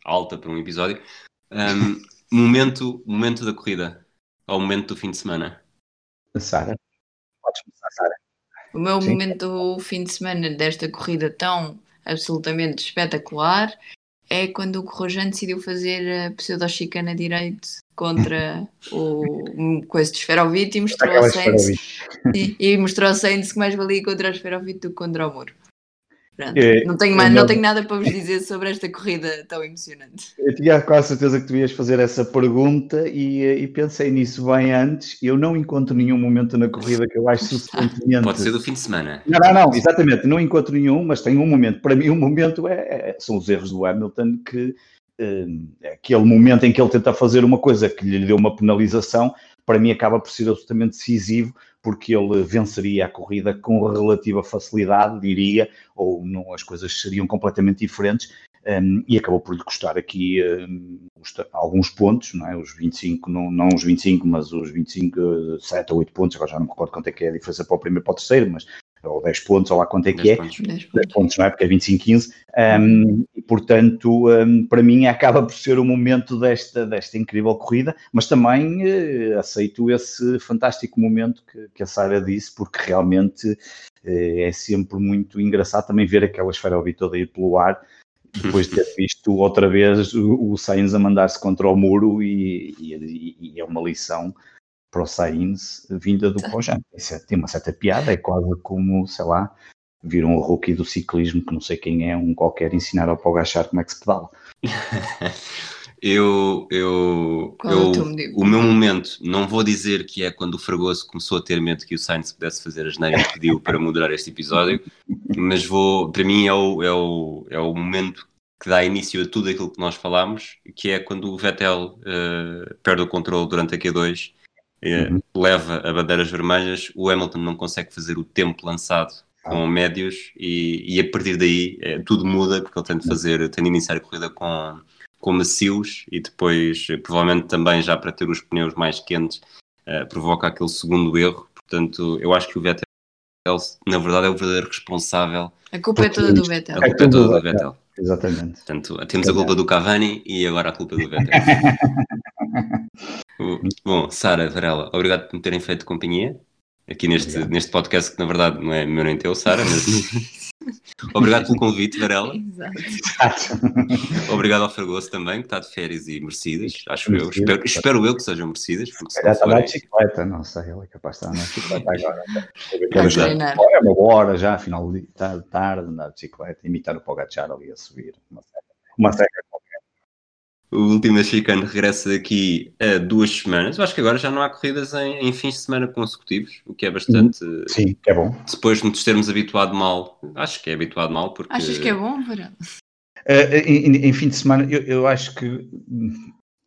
alta para um episódio. Um, ehm, momento, momento da corrida ao momento do fim de semana?
Sara, podes começar, Sara.
O meu Sim. momento do fim de semana desta corrida tão absolutamente espetacular é quando o Corrojan decidiu fazer a pseudo-chicana direito contra o coisa de Esferovite e mostrou ao Sainz e, e, mostrou ao Sainz que mais valia contra o Esferovite do que contra o Muro. É, não, tenho mais, não tenho nada para vos dizer sobre esta corrida tão emocionante.
Eu tinha quase certeza que tu ias fazer essa pergunta e, e, pensei nisso bem antes. Eu não encontro nenhum momento na corrida que eu acho suficientemente.
Pode ser do fim de semana.
Não, não, não, exatamente. Não encontro nenhum, mas tem um momento. Para mim, um momento é, é são os erros do Hamilton que. Hum, é aquele momento em que ele tenta fazer uma coisa que lhe deu uma penalização, para mim acaba por ser absolutamente decisivo, porque ele venceria a corrida com relativa facilidade, diria, ou não, as coisas seriam completamente diferentes, um, e acabou por lhe custar aqui um, alguns pontos, não é? Os 25, não, não os 25, mas os 25, 7 ou 8 pontos, agora já não me recordo quanto é que é a diferença para o primeiro e para o terceiro, mas ou 10 pontos, ou lá quanto é que é,
pontos.
10
10 pontos, não é? Porque é 25-15. Um, e, portanto, um, para mim acaba por ser o momento desta, desta incrível corrida, mas também uh, aceito esse fantástico momento que, que a Sara disse, porque realmente uh, é sempre muito engraçado também ver aquela esfera toda ir pelo ar, depois de ter visto outra vez o, o Sainz a mandar-se contra o muro e, e, e é uma lição para o Sainz vinda do Pojan. Isso é, tem uma certa piada, é quase como, sei lá, vir um rookie do ciclismo, que não sei quem é, um qualquer, ensinar ao Pogachar como é que se pedala.
eu, eu,
Qual
eu
é o
meu momento, não vou dizer que é quando o Fragoso começou a ter medo que o Sainz pudesse fazer as neiras e pediu para moderar este episódio, mas vou, para mim é o, é o, é o momento que dá início a tudo aquilo que nós falámos, que é quando o Vettel eh, perde o controle durante a Q2, eh,
Uhum.
leva a bandeiras vermelhas, o Hamilton não consegue fazer o tempo lançado com médios e, e a partir daí eh, tudo muda porque ele tem de fazer, tem de iniciar a corrida com, com macios e depois eh, provavelmente também já para ter os pneus mais quentes eh, provoca aquele segundo erro, portanto eu acho que o Vettel na verdade é o verdadeiro responsável
A culpa é toda do Vettel.
a culpa é toda do
Vettel.
Vettel
Exatamente.
Portanto, temos a culpa do Cavani e agora a culpa do Vettel. Bom, Sara, Varela, obrigado por me terem feito companhia aqui neste,
Obrigado.
neste podcast que na verdade não é meu nem teu, Sara, mas obrigado pelo convite, Varela.
Exato.
Obrigado ao Fragoso também, que está de férias e merecidas, acho eu.
Merecidas.
Espero, espero eu que sejam merecidas, porque se
está a andar de bicicleta, não sei, ele é capaz de estar a andar de bicicleta agora.
Exato.
treinar.
É uma boa hora já, final de tarde, tarde andar de bicicleta, imitar o Pogachar ali a subir. Uma seca, uma.
O último mexicano regressa daqui a duas semanas. Eu acho que agora já não há corridas em, em fins de semana consecutivos, o que é bastante.
Sim, que é bom.
Depois de nos termos habituado mal, acho que é habituado mal, porque.
Achas que é bom, Varela?
Uh, em, em fim de semana, eu, eu acho que.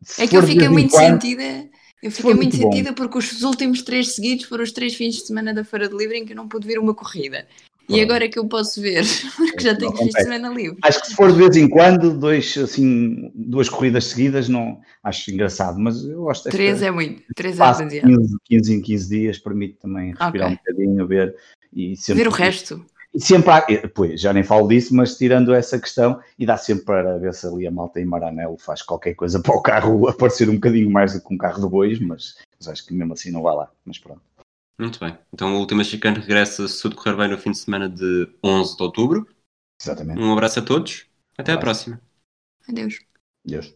se
É que eu fiquei muito
quando-
sentida. Eu fiquei muito
muito bom.
sentida porque os últimos três seguidos foram os três fins de semana da Feira de Livre em que eu não pude ver uma corrida. E agora é que eu posso ver, porque já tenho
Não acontece.
semana livre.
Acho que se for de vez em quando, dois, assim, duas corridas seguidas, não acho engraçado, mas eu gosto desta-
Três é muito. Três é demasiado.
15, 15 em 15 dias, permite também respirar
Ok.
um bocadinho, ver e sempre.
Ver o resto.
E sempre há, eh, pois, já nem falo disso, mas tirando essa questão, e dá sempre para ver se ali a malta em Maranello faz qualquer coisa para o carro aparecer um bocadinho mais do que um carro de bois, mas, mas acho que mesmo assim não vai lá. Mas pronto.
Muito bem. Então o último mexicano regressa, se tudo correr bem, no fim de semana de 11 de outubro.
Exatamente.
Um abraço a todos. Até à
Abraço.
próxima.
Adeus.
Deus.